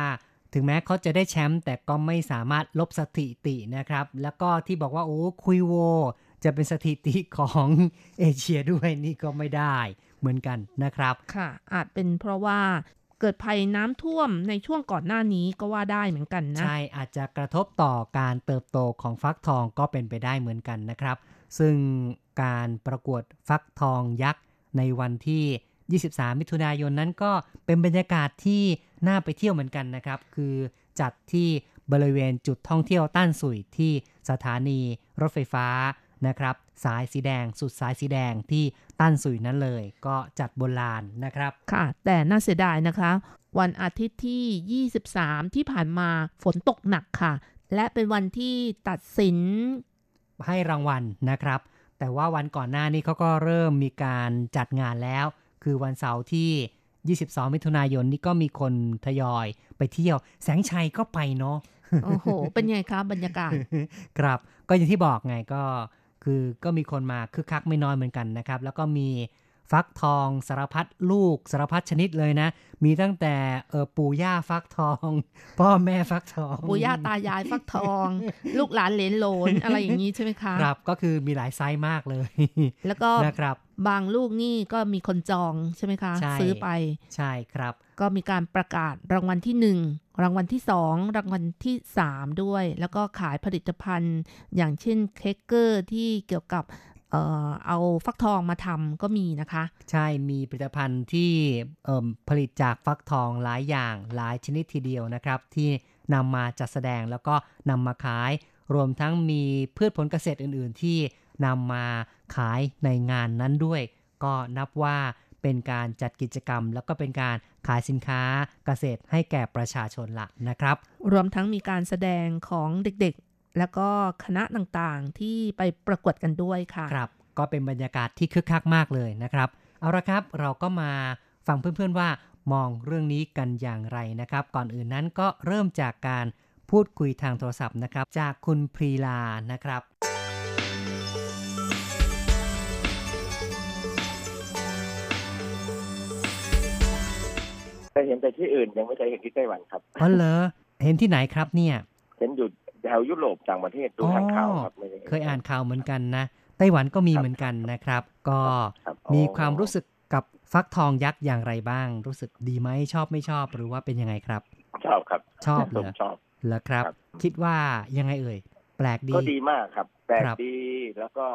ถึงแม้เขาจะได้แชมป์แต่ก็ไม่สามารถลบสถิตินะครับ แล้วก็ที่บอกว่าโอ้คุยโว จะเป็นสถิติของเอเชียด้วยนี่ก็ไม่ได้เหมือนกันนะครับ ค่ะ อาจเป็นเพราะว่าเกิดภัยน้ำท่วมในช่วงก่อนหน้านี้ก็ว่าได้เหมือนกันนะ ใช่อาจจะกระทบต่อการเติบโตของฟักทองก็เป็นไปได้เหมือนกันนะครับ ซึ่งการประกวดฟักทองยักษ์ในวันที่ 23 มิถุนายนนั้นก็เป็นบรรยากาศที่น่าไปเที่ยวเหมือนกันนะครับ คือจัดที่บริเวณจุดท่องเที่ยวต้านสุยที่สถานีรถไฟฟ้านะครับ สายสีแดงสุดสายสีแดงที่ต้านสุยนั้นเลย ก็จัดบนลานนะครับ ค่ะ แต่น่าเสียดายนะคะ วันอาทิตย์ที่ 23 ที่ผ่านมาฝนตกหนักค่ะ และเป็นวันที่ตัดสินให้รางวัลนะครับ แต่ว่าวันก่อนหน้านี้เขาก็เริ่มมีการจัดงานแล้ว คือวันเสาร์ที่ 22 มิถุนายนนี่ก็มีคนทยอยไปเที่ยว แสงชัยก็ไปเนาะโอ้โห เป็นไงคะบรรยากาศ ครับ ก็อย่างที่บอกไงก็คือก็มีคนมาคึกคักไม่น้อยเหมือนกันนะครับ แล้วก็มี ฟักทองสารพัดลูกสารพัดชนิดเลยนะ มีตั้งแต่เออปู่ย่าฟักทอง พ่อแม่ฟักทอง ปู่ย่าตายายฟักทอง ลูกหลานเหลนโหลนอะไรอย่างนี้ใช่ไหมคะครับก็คือมีหลายไซส์มากเลย แล้วก็นะครับบางลูกนี่ก็มีคนจองใช่ไหมคะใช่ซื้อไปใช่ครับ ก็มีการประกาศรางวัลที่หนึ่งรางวัลที่สองรางวัลที่สามด้วย แล้วก็ขายผลิตภัณฑ์ อย่างเช่นเค้กเกอร์ที่เกี่ยวกับ เอ่อเอาฟักทองมาทำก็มีนะคะ ใช่มีผลิตภัณฑ์ที่เอิ่มผลิตจากฟักทองหลายอย่างหลายชนิดทีเดียวนะครับ ที่นำมาจัดแสดงแล้วก็นำมาขาย รวมทั้งมีพืชผลเกษตรอื่น ๆ ที่นำมาขายในงานนั้นด้วย ก็นับว่าเป็นการจัดกิจกรรม แล้วก็เป็นการขายสินค้าเกษตรให้แก่ประชาชนละนะครับ รวมทั้งมีการแสดงของเด็กๆ แล้วก็คณะต่างๆที่ไปประกวดกันด้วยค่ะครับ ก็เป็นบรรยากาศที่คึกคักมากเลยนะครับ เอาละครับเราก็มาฟังเพื่อนๆว่ามองเรื่องนี้กันอย่างไรนะครับ ก่อนอื่นนั้นก็เริ่มจากการพูดคุยทางโทรศัพท์นะครับ จากคุณพรีลานะครับ เคยเห็นแต่ที่อื่นยังไม่เคยเห็นที่ไต้หวันครับอ๋อเหรอเห็นที่ไหนครับเนี่ย เห็นอยู่ แถวยุโรปต่างประเทศดูทางข่าวครับไม่ได้ห็เคยอ่านข่าวเหมือนกันนะไต้หวันก็มีเหมือนกันนะครับ ก็ครับมีอ๋อความรู้สึกกับฟักทองยักษ์อย่างไรบ้าง รู้สึกดีไหมชอบไม่ชอบหรือว่าเป็นยังไงครับ ชอบครับ ชอบผเหรมอชอบเหรอครับครับ คิดว่ายังไงเอ่ยแปลกดีก็ดีมากครับ แปลกครับดีแล้วก็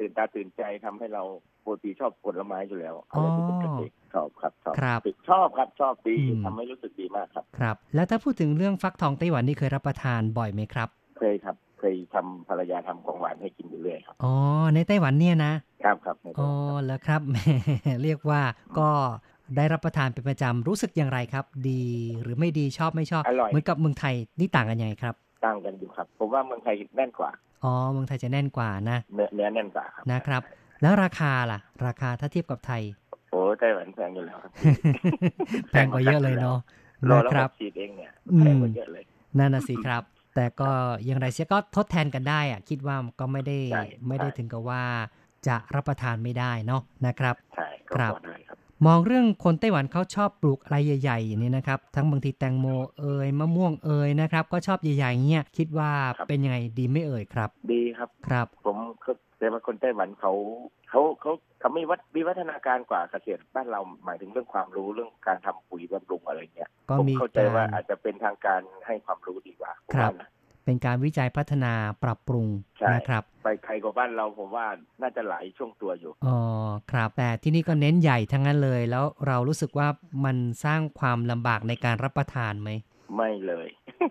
ตื่นตาตื่นใจทำให้เรากติชอบผลไม้อยู่แล้วอะไรที่เป็นเกษตรชอบครับชอบครับชอบครับชอบดีอืมทำให้รู้สึกดีมากครับครับ แล้วถ้าพูดถึงเรื่องฟักทองไต้หวันนี่เคยรับประทานบ่อยไหมครับ เคยครับเคยทำภรรยาทำของหวานให้กินอยู่เรื่อยครับอ๋อในไต้หวันเนี่ยนะครับครับในอ๋อแล้วครับแหมเรียกว่าก็ได้รับประทานเป็นประจำรู้สึกอย่างไรครับ ดีหรือไม่ดีชอบไม่ชอบอร่อยเหมือนกับเมืองไทยนี่ต่างกันยังไงครับ ต่างกันอยู่ครับ ผมว่าเมืองไทยแน่นกว่า อ๋อ เมืองไทยจะแน่นกว่านะเนื้อเนื้อแน่นกว่าครับนะครับ แล้วราคาล่ะ ราคาถ้าเทียบกับไทย โอ้ไต้หวันแพงอยู่แล้วครับแพงกว่าเยอะเลยเนาะโลนะละคหรับกขีดเองเนี่ยอืมแพงกว่าเยอะเลยนั่นน่ะสิครับ แต่ก็อย่างไรเสียก็ทดแทนกันได้อะคิดว่าก็ไม่ได้ใช่ไม่ได้ใช่ถึงกับว่าจะรับประทานไม่ได้เนาะนะครับ ใช่ก็ครับพอได้ครับ มองเรื่องคนไต้หวันเขาชอบปลูกอะไรใหญ่ๆอย่างนี้นะครับ ทั้งบางทีแตงโมเอ่ยมะม่วงเอ่ยนะครับ ก็ชอบใหญ่ๆเงี้ยคิดว่าครับเป็นยังไงดีไม่เอ่ยครับ ดีครับครับ ผมเขาแต่ว่าคนไต้หวันเขาเขาเขาเขาไม่วัดวิวัฒนาการกว่าเกษตรบ้านเราหมายถึงเรื่องความรู้เรื่องการทำปุ๋ยบำรุงอะไรเงี้ยก็ผมมีเข้าใจการว่าอาจจะเป็นทางการให้ความรู้ดีกว่าผมครับว่านะ เป็นการวิจัยพัฒนาปรับปรุงใช่นะครับ ไปไกลกว่าบ้านเราผมว่าน่าจะหลายช่วงตัวอยู่อ๋อครับ แต่ที่นี่ก็เน้นใหญ่ทั้งนั้นเลย แล้วเรารู้สึกว่ามันสร้างความลำบากในการรับประทานไหมไม่เลย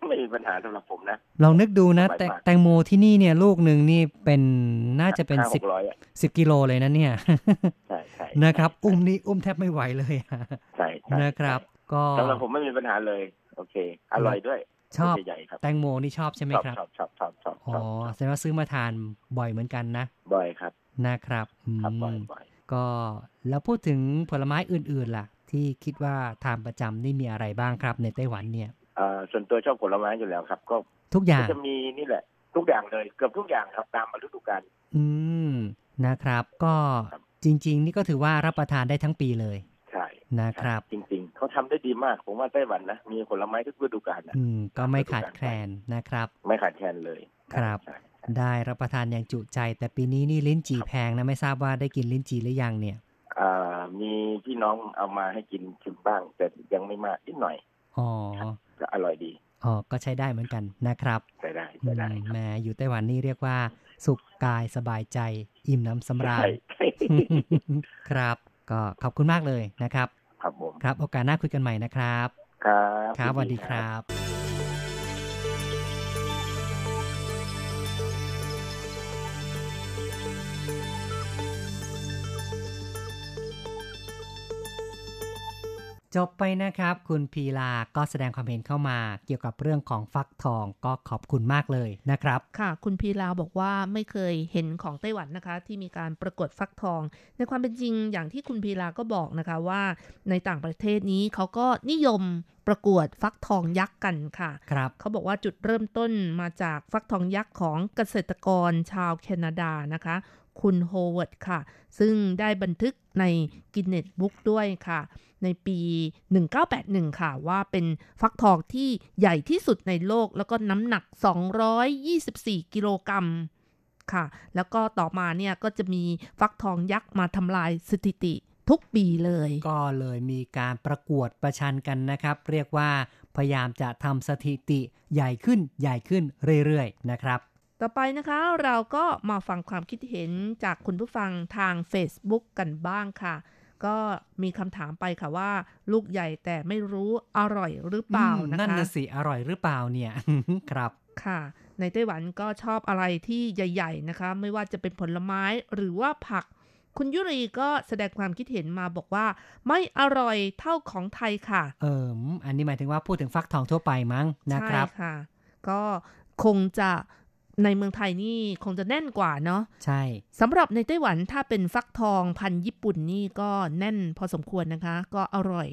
ไม่มีปัญหาสำหรับผมนะลองนึกดูนะสบายแตมากแตงโมที่นี่เนี่ยลูกหนึ่งนี่เป็นน่าจะเป็นห้าหสิบกร้อยอะสิบกิโลเลยนะเนี่ยใช่ใช่นะครับ อุ้มนี่อุ้มแทบไม่ไหวเลยอะใช่ใช่นะครับ ก็สำหรับผมไม่มีปัญหาเลย โอเค อร่อยด้วย ชอบใหญ่ๆครับแตงโมนี่ชอบใช่ไหมชอบครับชอบชอบชอบชอบอ๋อชอบแสดงว่าซื้อมาทานบ่อยเหมือนกันนะ บ่อยครับนะครับอืมครับบ่อยบ่อยก็แล้วพูดถึงผลไม้อื่นๆล่ะ ที่คิดว่าทานประจำนี่มีอะไรบ้างครับ ในไต้หวันเนี่ยเอ่อส่วนตัวชอบผลไม้อยู่แล้วครับ ก็ทุกอย่าก็งจะมีนี่แหละ ทุกอย่างเลยเกือบทุกอย่างครับตามฤดูกาลอืมนะครับ ก็ครับจริง ๆ นี่ก็ถือว่ารับประทานได้ทั้งปีเลยใช่ นะครับ จริงๆ เขาทำได้ดีมาก ผมว่าไต้หวันนะ มีผลไม้ทุกฤดูกาลนะอืม ก็ไม่ขาดแคลนนะครับ ไม่ขาดแคลนเลย ครับใช่ได้รับประทานอย่างจุใจ แต่ปีนี้นี่ลิ้นจี่แพงนะ ไม่ทราบว่าได้กินลิ้นจี่หรือยังเนี่ยอ่ามีพี่น้องเอามาให้กินชิมบ้าง แต่ยังไม่มากนิดหน่อย อ๋อ ก็อร่อยดี อ๋อ ก็ใช้ได้เหมือนกันนะครับใช้ได้อืใช้ได้มครับแหม่อยู่ไต้หวันนี่เรียกว่า สุขกายสบายใจ อิ่มน้ำสำราญใช่ใช่ครับ ก็ขอบคุณมากเลยนะครับ ครับผมครับโอกาสหน้าคุยกันใหม่นะครับ ครับครับสวัสยินดีครับ จบไปนะครับ คุณพีลาก็แสดงความเห็นเข้ามา เกี่ยวกับเรื่องของฟักทองก็ขอบคุณมากเลยนะครับ ค่ะ คุณพีลาบอกว่าไม่เคยเห็นของไต้หวันนะคะ ที่มีการประกวดฟักทอง ในความเป็นจริงอย่างที่คุณพีลาก็บอกนะคะว่า ในต่างประเทศนี้เขาก็นิยมประกวดฟักทองยักษ์กันค่ะครับเขาบอกว่าจุดเริ่มต้นมาจากฟักทองยักษ์ของเกษตรกรชาวแคนาดานะคะ คุณโฮเวิร์ดค่ะ ซึ่งได้บันทึก ใน Guinness Book ด้วยค่ะ ในปี 1981 ค่ะ ว่าเป็นฟักทองที่ใหญ่ที่สุดในโลก แล้วก็น้ำหนัก 224 กิโลกรัมค่ะ แล้วก็ต่อมาเนี่ยก็จะมีฟักทองยักษ์มาทำลายสถิติทุกปีเลย ก็เลยมีการประกวดประชันกันนะครับ เรียกว่าพยายามจะทำสถิติใหญ่ขึ้นใหญ่ขึ้นเรื่อยๆนะครับ ต่อไปนะคะเราก็มาฟังความคิดเห็นจากคุณผู้ฟังทาง Facebook กันบ้างค่ะ ก็มีคำถามไปค่ะว่า ลูกใหญ่แต่ไม่รู้อร่อยหรือเปล่าอืมนะคะนั่นน่ะสิ อร่อยหรือเปล่าเนี่ย ครับค่ะ ในไต้หวันก็ชอบอะไรที่ใหญ่ ๆนะคะ ไม่ว่าจะเป็นผลไม้หรือว่าผัก คุณยุรีก็แสดงความคิดเห็นมาบอกว่า ไม่อร่อยเท่าของไทยค่ะ เอออันนี้หมายถึงว่าพูดถึงฟักทองทั่วไปมั้งนะครับใช่ค่ะ ก็คงจะ ในเมืองไทยนี่คงจะแน่นกว่าเนาะใช่สำหรับในไต้หวันถ้าเป็นฟักทองพันธุ์ญี่ปุ่นนี่ก็แน่นพอสมควรนะคะ ก็อร่อย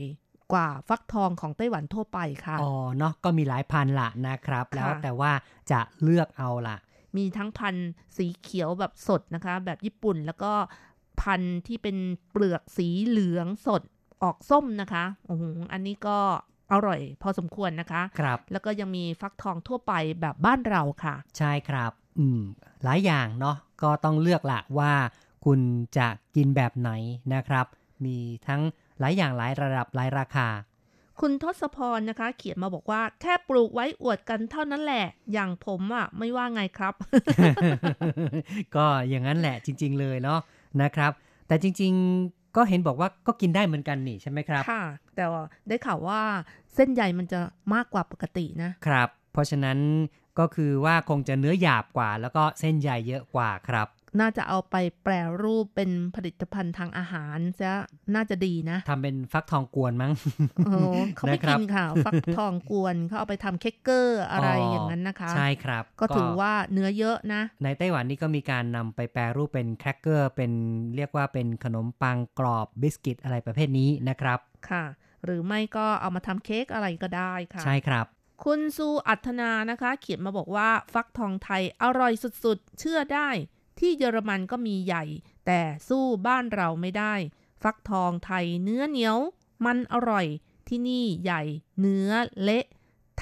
กว่าฟักทองของไต้หวันทั่วไปค่ะอ๋อเนาะก็มีหลายพันละนะครับค่ะแล้วแต่ว่าจะเลือกเอาล่ะมีทั้งพันธุ์สีเขียวแบบสดนะคะ แบบญี่ปุ่นแล้วก็พันธุ์ที่เป็นเปลือกสีเหลืองสดออกส้มนะคะโอ้โหอันนี้ก็ อร่อยพอสมควรนะคะครับแล้วก็ยังมีฟักทองทั่วไปแบบบ้านเราค่ะ ใช่ครับ อืม หลายอย่างเนาะก็ต้องเลือกละว่า คุณจะกินแบบไหนนะครับ มีทั้งหลายอย่างหลายระดับหลายราคา คุณทศพรนะคะ เขียนมาบอกว่าแค่ปลูกไว้อวดกันเท่านั้นแหละ อย่างผมอะไม่ว่าไงครับ ก็อย่างนั้นแหละจริง ๆ เลยเนาะนะครับ แต่จริง ๆ ก็เห็นบอกว่าก็กินได้เหมือนกันนี่ใช่ไหมครับ ค่ะ แต่ว่าได้ข่าวว่าเส้นใยมันจะมากกว่าปกตินะครับ เพราะฉะนั้นก็คือว่าคงจะเนื้อหยาบกว่า แล้วก็เส้นใยเยอะกว่าครับ น่าจะเอาไปแปรรูปเป็นผลิตภัณฑ์ทางอาหารจะน่าจะดีนะทำเป็นฟักทองกวนมั้งโอ้เขาไม่นะครับกินค่ะ ฟักทองกวนเขาเอาไปทำเค้กเกอร์อะไรอย่างนั้นนะคะ ใช่ครับ ก็ถือว่าเนื้อเยอะนะ ในไต้หวันนี่ก็มีการนำไปแปรรูปเป็นแครกเกอร์ เป็นเรียกว่าเป็นขนมปังกรอบบิสกิตอะไรประเภทนี้นะครับ ค่ะ หรือไม่ก็เอามาทำเค้กอะไรก็ได้ค่ะ ใช่ครับคุณซูอัธนานะคะ เขียนมาบอกว่าฟักทองไทยอร่อยสุดๆ เชื่อได้ ที่เยอรมันก็มีใหญ่ แต่สู้บ้านเราไม่ได้ ฟักทองไทยเนื้อเหนียว มันอร่อย ที่นี่ใหญ่ เนื้อเละ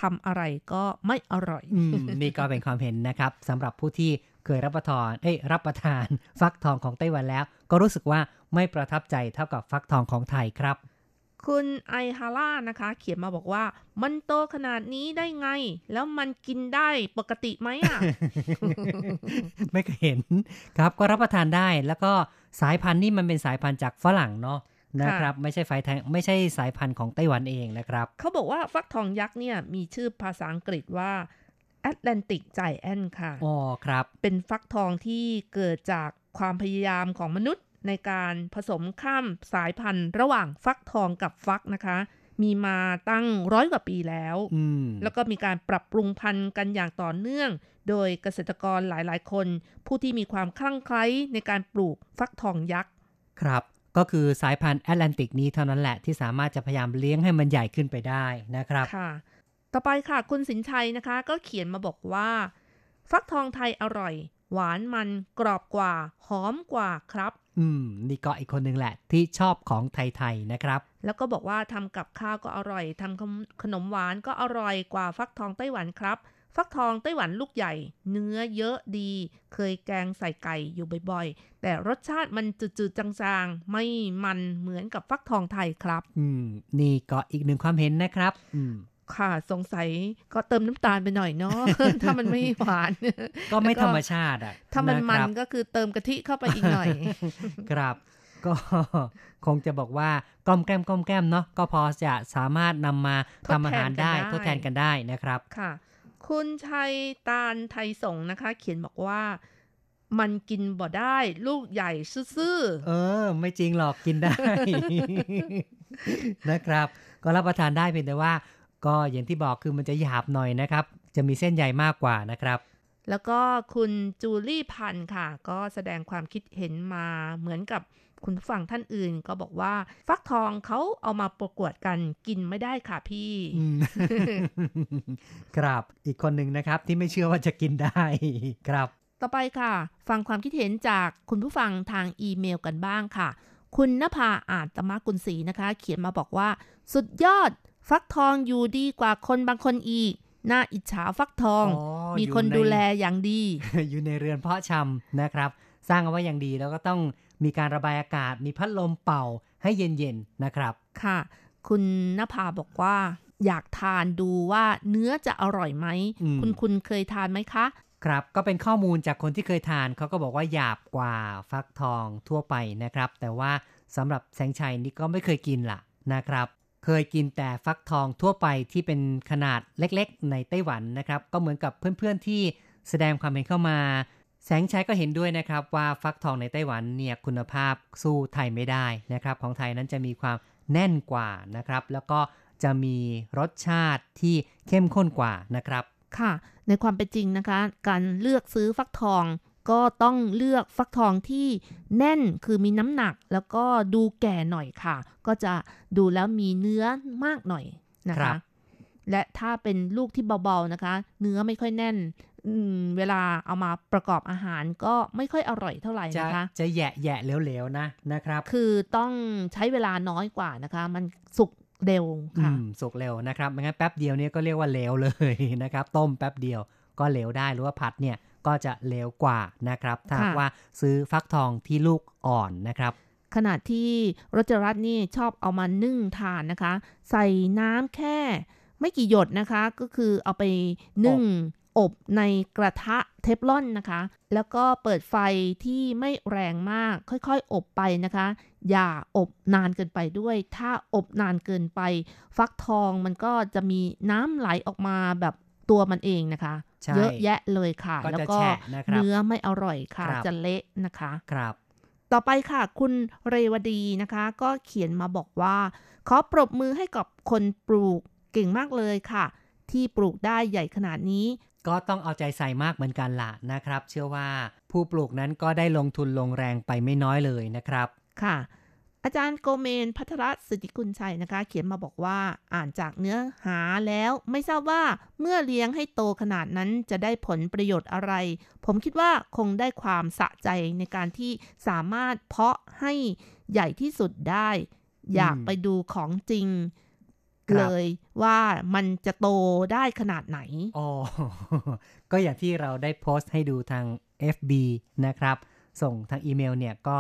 ทำอะไรก็ไม่อร่อยอืมนี่ก็เป็นความเห็นนะครับสำหรับผู้ที่เคยรับประทานเอ้รับประทาน ฟักทองของไต้หวันแล้ว ก็รู้สึกว่าไม่ประทับใจเท่ากับฟักทองของไทยครับ คุณไอฮาร่านะคะ เขียนมาบอกว่า มันโตขนาดนี้ได้ไง แล้วมันกินได้ปกติไหมอะ ไม่เคยเห็นครับก็รับประทานได้ แล้วก็สายพันธุ์นี่มันเป็นสายพันธุ์จากฝรั่งเนาะนะครับไม่ใช่ไฟแทงไม่ใช่สายพันธุ์ของไต้หวันเองนะครับ เขาบอกว่าฟักทองยักษ์เนี่ยมีชื่อภาษาอังกฤษว่าแอตแลนติกไจแอนค่ะอ๋อครับ เป็นฟักทองที่เกิดจากความพยายามของมนุษย์ ในการผสมข้ามสายพันธุ์ ระหว่างฟักทองกับฟักนะคะ มีมาตั้งร้อยกว่าปีแล้วอืมแล้วก็มีการปรับปรุงพันธุ์กันอย่างต่อเนื่อง โดยเกษตรกรหลายๆ คน ผู้ที่มีความคลั่งไคล้ในการปลูกฟักทองยักษ์ครับก็คือสายพันธุ์แอตแลนติกนี้เท่านั้นแหละที่สามารถจะพยายามเลี้ยงให้มันใหญ่ขึ้นไปได้นะครับค่ะ ต่อไปค่ะคุณสินชัยนะคะ ก็เขียนมาบอกว่า ฟักทองไทยอร่อย หวานมันกรอบกว่า หอมกว่าครับ อืม นี่ก็อีกคนหนึ่งแหละ ที่ชอบของไทยๆนะครับ แล้วก็บอกว่าทำกับข้าวก็อร่อยทำขนมหวานก็อร่อยกว่าฟักทองไต้หวันครับ ฟักทองไต้หวันลูกใหญ่ เนื้อเยอะดี เคยแกงใส่ไก่อยู่บ่อยๆ แต่รสชาติมันจืดๆจางๆ ไม่มันเหมือนกับฟักทองไทยครับ อืม นี่ก็อีกหนึ่งความเห็นนะครับ อืม ค่ะสงสัยก็เติมน้ำตาลไปหน่อยเนาะถ้ามันไม่หวาน ก็ไม่แล้วก็ธรรมชาติอะ ถ้ามันมัคนรับก็คือเติมกะทิเข้าไปอีกหน่อย ครับก็คงจะบอกว่ากล้อมแกล้มกล้อมแกล้มเนาะก็พอจะสามารถนำมาทดทำอาหารได้แทนกันได้ทดแทนกันได้นะครับค่ะ คุณชัยตาลไทยสงฆ์นะคะ เขียนบอกว่ามันกินบ่ได้ ลูกใหญ่ซื่อเออ ไม่จริงหรอกกินได้นะครับ ก็รับประทานได้เพียงแต่ว่า ก็อย่างที่บอกคือมันจะหยาบหน่อยนะครับ จะมีเส้นใยมากกว่านะครับๆแล้วก็คุณจูลี่พันธ์ค่ะ ก็แสดงความคิดเห็นมาเหมือนกับคุณผู้ฟังท่านอื่นก็บอกว่า ฟักทองเขาเอามาประกวดกันกินไม่ได้ค่ะพี่อืมครับอีกคนหนึ่งนะครับที่ไม่เชื่อว่าจะกินได้ ครับ ต่อไปค่ะ ฟังความคิดเห็นจากคุณผู้ฟังทางอีเมลกันบ้างค่ะ คุณนภาอาจตมะกุลศรีนะคะ เขียนมาบอกว่า สุดยอด ฟักทองอยู่ดีกว่าคนบางคนอีก น่าอิจฉาฟักทองอ๋อมีอยู่คนในดูแลอย่างดี อยู่ในเรือนเพาะชำนะครับ สร้างเอาไว้อย่างดีแล้วก็ต้องมีการระบายอากาศ มีพัดลมเป่าให้เย็นๆนะครับ ค่ะ คุณนภาบอกว่า อยากทานดูว่าเนื้อจะอร่อยไหมอืมคุณคุณเคยทานไหมคะ ครับก็เป็นข้อมูลจากคนที่เคยทานเขาก็บอกว่าหยาบกว่าฟักทองทั่วไปนะครับ แต่ว่าสำหรับแสงชัยนี่ก็ไม่เคยกินล่ะนะครับ เคยกินแต่ฟักทองทั่วไปที่เป็นขนาดเล็กๆ ในไต้หวันนะครับ ก็เหมือนกับเพื่อนๆที่แสดงความเห็นเข้ามา แสงชัยก็เห็นด้วยนะครับว่าฟักทองในไต้หวันเนี่ยคุณภาพสู้ไทยไม่ได้นะครับ ของไทยนั้นจะมีความแน่นกว่านะครับ แล้วก็จะมีรสชาติที่เข้มข้นกว่านะครับ ค่ะ ในความเป็นจริงนะคะ การเลือกซื้อฟักทอง ก็ต้องเลือกฟักทองที่แน่นคือมีน้ำหนัก แล้วก็ดูแก่หน่อยค่ะ ก็จะดูแล้วมีเนื้อมากหน่อยนะครัคะบและถ้าเป็นลูกที่เบาๆนะคะ เนื้อไม่ค่อยแน่นอืมเวลาเอามาประกอบอาหารก็ไม่ค่อยอร่อยเท่าไหร่จะนะคะ จะแยะแยะเหลวๆนะนะครับ คือต้องใช้เวลาน้อยกว่านะคะ มันสุกเร็วอืค่ะมสุกเร็วนะครับไม่งั้นแป๊บเดียวเนี่ยก็เรียกว่าเหลวเลยนะครับ ต้มแป๊บเดียวก็เหลวได้หรือว่าผัดเนี่ย ก็จะเหลวกว่านะครับถ้าหากค่ะว่าซื้อฟักทองที่ลูกอ่อนนะครับขณะที่รจรัตน์นี่ชอบเอามานึ่งทานนะคะ ใส่น้ำแค่ไม่กี่หยดนะคะ ก็คือเอาไปนึ่งอบในกระทะเทฟลอนนะคะ แล้วก็เปิดไฟที่ไม่แรงมากค่อยๆ อบไปนะคะ อย่าอบนานเกินไปด้วย ถ้าอบนานเกินไป ฟักทองมันก็จะมีน้ำไหลออกมาแบบ ตัวมันเองนะคะใช่เยอะแยะเลยค่ะก็แล้วจะก็แฉะนะครับเนื้อไม่อร่อยค่ะครับจะเละนะคะครับต่อไปค่ะ คุณเรวดีนะคะ ก็เขียนมาบอกว่า ขอปรบมือให้กับคนปลูกเก่งมากเลยค่ะ ที่ปลูกได้ใหญ่ขนาดนี้ ก็ต้องเอาใจใส่มากเหมือนกันล่ะนะครับ เชื่อว่าผู้ปลูกนั้นก็ได้ลงทุนลงแรงไปไม่น้อยเลยนะครับ ค่ะ อาจารย์โกเมนพัทรสิทธิกุลชัยนะคะ เขียนมาบอกว่าอ่านจากเนื้อหาแล้วไม่ทราบว่าเมื่อเลี้ยงให้โตขนาดนั้นจะได้ผลประโยชน์อะไร ผมคิดว่าคงได้ความสะใจในการที่สามารถเพาะให้ใหญ่ที่สุดได้ อยากไปดูของจริงรเลยว่ามันจะโตได้ขนาดไหน อ๋อ ก็อย่างที่เราได้โพสต์ให้ดูทาง FB นะครับ ส่งทางอีเมลเนี่ยก็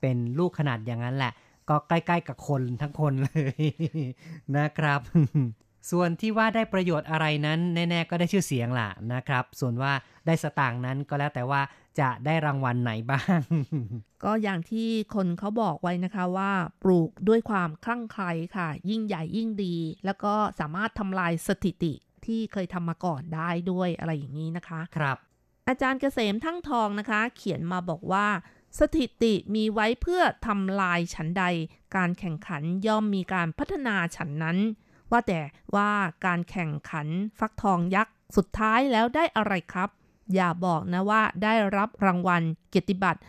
เป็นลูกขนาดอย่างนั้นแหละ ก็ใกล้ๆกับคนทั้งคนเลยนะครับ ส่วนที่ว่าได้ประโยชน์อะไรนั้น แน่ๆก็ได้ชื่อเสียงล่ะนะครับ ส่วนว่าได้สตางค์นั้นก็แล้วแต่ว่าจะได้รางวัลไหนบ้าง ก็อย่างที่คนเขาบอกไว้นะคะว่าปลูกด้วยความคลั่งไคล้ค่ะ ยิ่งใหญ่ยิ่งดี แล้วก็สามารถทำลายสถิติที่เคยทำมาก่อนได้ด้วยอะไรอย่างนี้นะคะ ครับ อาจารย์เกษมทั้งทองนะคะ เขียนมาบอกว่า สถิติมีไว้เพื่อทำลายฉันใด การแข่งขันย่อมมีการพัฒนาฉันนั้น ว่าแต่ว่าการแข่งขันฟักทองยักษ์สุดท้ายแล้วได้อะไรครับ อย่าบอกนะว่าได้รับรางวัลเกียรติบัตร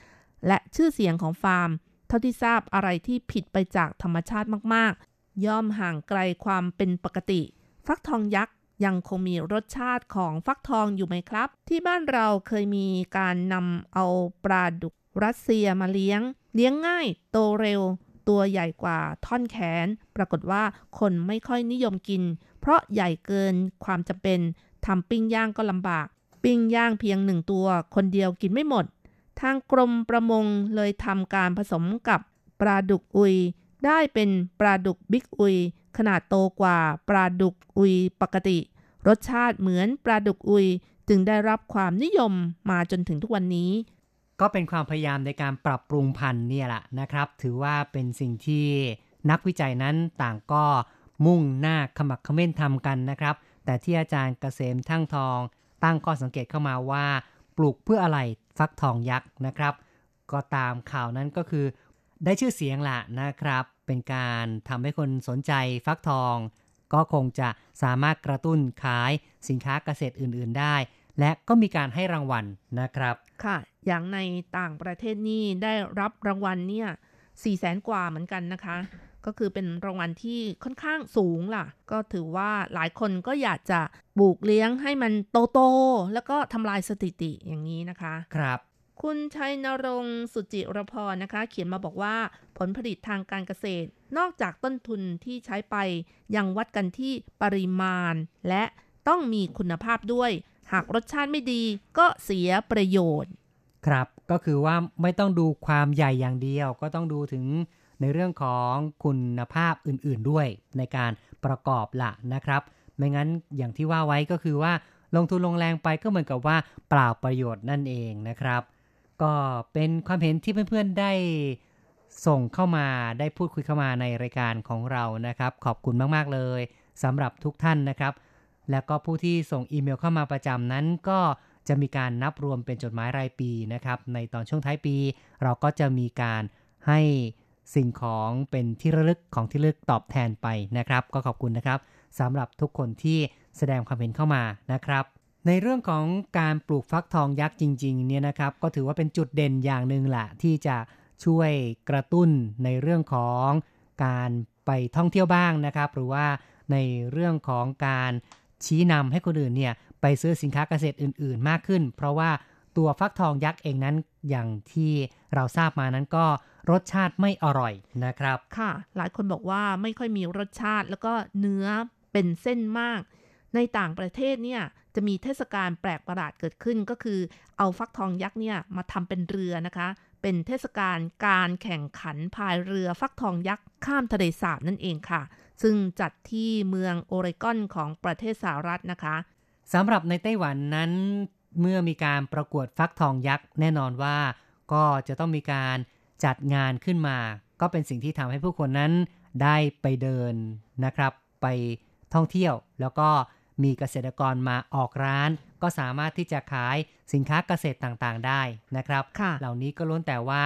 และชื่อเสียงของฟาร์ม เท่าที่ทราบอะไรที่ผิดไปจากธรรมชาติมากๆ ย่อมห่างไกลความเป็นปกติ ฟักทองยักษ์ยังคงมีรสชาติของฟักทองอยู่ไหมครับ ที่บ้านเราเคยมีการนำเอาปลาดุก รัสเซียมาเลี้ยง เลี้ยงง่าย โตเร็ว ตัวใหญ่กว่าท่อนแขน ปรากฏว่าคนไม่ค่อยนิยมกิน เพราะใหญ่เกินความจำเป็นทำปิ้งย่างก็ลำบาก ปิ้งย่างเพียงหนึ่งตัว คนเดียวกินไม่หมด ทางกรมประมงเลยทำการผสมกับปลาดุกอุย ได้เป็นปลาดุกบิ๊กอุย ขนาดโตกว่าปลาดุกอุยปกติ รสชาติเหมือนปลาดุกอุยจึงได้รับความนิยมมาจนถึงทุกวันนี้ ก็เป็นความพยายามในการปรับปรุงพันธุ์เนี่ยแหละนะครับ ถือว่าเป็นสิ่งที่นักวิจัยนั้นต่างก็มุ่งหน้าขมักเขม้นทำกันนะครับ แต่ที่อาจารย์เกษมทั้งทอง ตั้งข้อสังเกตเข้ามาว่า ปลูกเพื่ออะไรฟักทองยักษ์นะครับ ก็ตามข่าวนั้นก็คือ ได้ชื่อเสียงละนะครับ เป็นการทำให้คนสนใจฟักทอง ก็คงจะสามารถกระตุ้นขายสินค้าเกษตรอื่น ๆ ได้ และก็มีการให้รางวัลนะครับ ค่ะ อย่างในต่างประเทศนี่ได้รับรางวัลเนี่ยสี่แสนกว่าเหมือนกันนะคะ ก็คือเป็นรางวัลที่ค่อนข้างสูงล่ะ ก็ถือว่าหลายคนก็อยากจะปลูกเลี้ยงให้มันโตๆแล้วก็ทำลายสถิติอย่างนี้นะคะ ครับ คุณชัยนรงค์สุจิรพรนะคะ เขียนมาบอกว่าผลผลิตทางการเกษตร นอกจากต้นทุนที่ใช้ไป ยังวัดกันที่ปริมาณ และต้องมีคุณภาพด้วย หากรสชาติไม่ดีก็เสียประโยชน์ ครับ ก็คือว่าไม่ต้องดูความใหญ่อย่างเดียว ก็ต้องดูถึงในเรื่องของคุณภาพอื่นๆด้วยในการประกอบละนะครับ ไม่งั้นอย่างที่ว่าไว้ก็คือว่าลงทุนลงแรงไปก็เหมือนกับว่าเปล่าประโยชน์นั่นเองนะครับ ก็เป็นความเห็นที่เพื่อนๆได้ส่งเข้ามาได้พูดคุยเข้ามาในรายการของเรานะครับ ขอบคุณมากๆเลยสำหรับทุกท่านนะครับ แล้วก็ผู้ที่ส่งอีเมลเข้ามาประจำนั้นก็ จะมีการนับรวมเป็นจดหมายรายปีนะครับ ในตอนช่วงท้ายปี เราก็จะมีการให้สิ่งของเป็นที่ระลึกของที่ระลึกตอบแทนไปนะครับ ก็ขอบคุณนะครับสำหรับทุกคนที่แสดงความเห็นเข้ามานะครับ ในเรื่องของการปลูกฟักทองยักษ์จริงๆเนี่ยนะครับ ก็ถือว่าเป็นจุดเด่นอย่างหนึ่งแหละที่จะช่วยกระตุ้นในเรื่องของการไปท่องเที่ยวบ้างนะครับ หรือว่าในเรื่องของการชี้นำให้คนอื่นเนี่ย ไปซื้อสินค้าเกษตรอื่น ๆ มากขึ้น เพราะว่าตัวฟักทองยักษ์เองนั้นอย่างที่เราทราบมานั้นก็รสชาติไม่อร่อยนะครับ ค่ะ หลายคนบอกว่าไม่ค่อยมีรสชาติแล้วก็เนื้อเป็นเส้นมาก ในต่างประเทศเนี่ยจะมีเทศกาลแปลกประหลาดเกิดขึ้นก็คือ เอาฟักทองยักษ์เนี่ยมาทำเป็นเรือนะคะ เป็นเทศกาลการแข่งขันพายเรือฟักทองยักษ์ข้ามทะเลสาบนั่นเองค่ะ ซึ่งจัดที่เมืองโอเรกอนของประเทศสหรัฐนะคะ สำหรับในไต้หวันนั้นเมื่อมีการประกวดฟักทองยักษ์แน่นอนว่า ก็จะต้องมีการจัดงานขึ้นมา ก็เป็นสิ่งที่ทำให้ผู้คนนั้นได้ไปเดินนะครับ ไปท่องเที่ยว แล้วก็มีเกษตรกรมาออกร้าน ก็สามารถที่จะขายสินค้าเกษตรต่างๆ ได้นะครับค่ะเหล่านี้ก็ล้วนแต่ว่า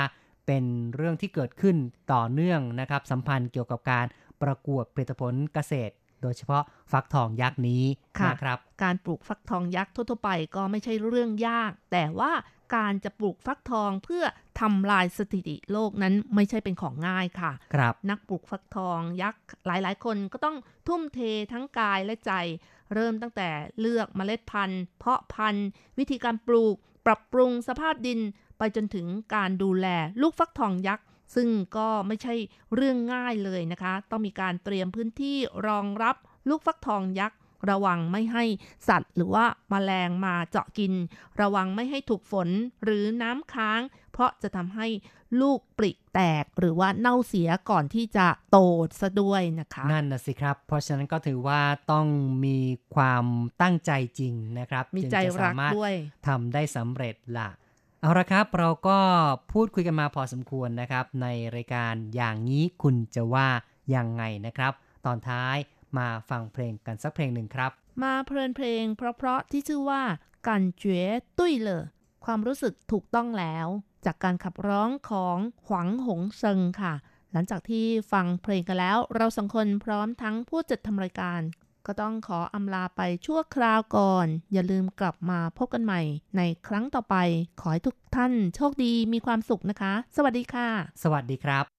เป็นเรื่องที่เกิดขึ้นต่อเนื่องนะครับ สัมพันธ์เกี่ยวกับการประกวดผลิตผลเกษตร โดยเฉพาะฟักทองยักษ์นี้ค่ะนะครับ การปลูกฟักทองยักษ์ทั่วๆไปก็ไม่ใช่เรื่องยาก แต่ว่าการจะปลูกฟักทองเพื่อทำลายสถิติโลกนั้นไม่ใช่เป็นของง่ายค่ะ ครับ นักปลูกฟักทองยักษ์หลายๆ คนก็ต้องทุ่มเททั้งกายและใจ เริ่มตั้งแต่เลือกเมล็ดพันธุ์ เพาะพันธุ์ วิธีการปลูก ปรับปรุงสภาพดิน ไปจนถึงการดูแลลูกฟักทองยักษ์ ซึ่งก็ไม่ใช่เรื่องง่ายเลยนะคะ ต้องมีการเตรียมพื้นที่รองรับลูกฟักทองยักษ์ ระวังไม่ให้สัตว์หรือว่าแมลงมาเจาะกิน ระวังไม่ให้ถูกฝนหรือน้ำค้าง เพราะจะทำให้ลูกปริแตกหรือว่าเน่าเสียก่อนที่จะโตซะด้วยนะคะ นั่นนะสิครับ เพราะฉะนั้นก็ถือว่าต้องมีความตั้งใจจริงนะครับ มีจึงใจจะรัสากมารถด้วยทำได้สำเร็จล่ะ เอาละครับเราก็พูดคุยกันมาพอสมควรนะครับ ในรายการอย่างนี้คุณจะว่ายังไงนะครับ ตอนท้ายมาฟังเพลงกันสักเพลงหนึ่งครับ มาเพลินเพลงเพราะๆที่ชื่อว่ากันเจ๋ตุ้ยเลอความรู้สึกถูกต้องแล้ว จากการขับร้องของหวังหงเซิงค่ะ หลังจากที่ฟังเพลงกันแล้ว เราสองคนพร้อมทั้งผู้จัดทำรายการ ก็ต้องขออำลาไปชั่วคราวก่อน อย่าลืมกลับมาพบกันใหม่ ในครั้งต่อไป ขอให้ทุกท่านโชคดีมีความสุขนะคะ สวัสดีค่ะ สวัสดีครับ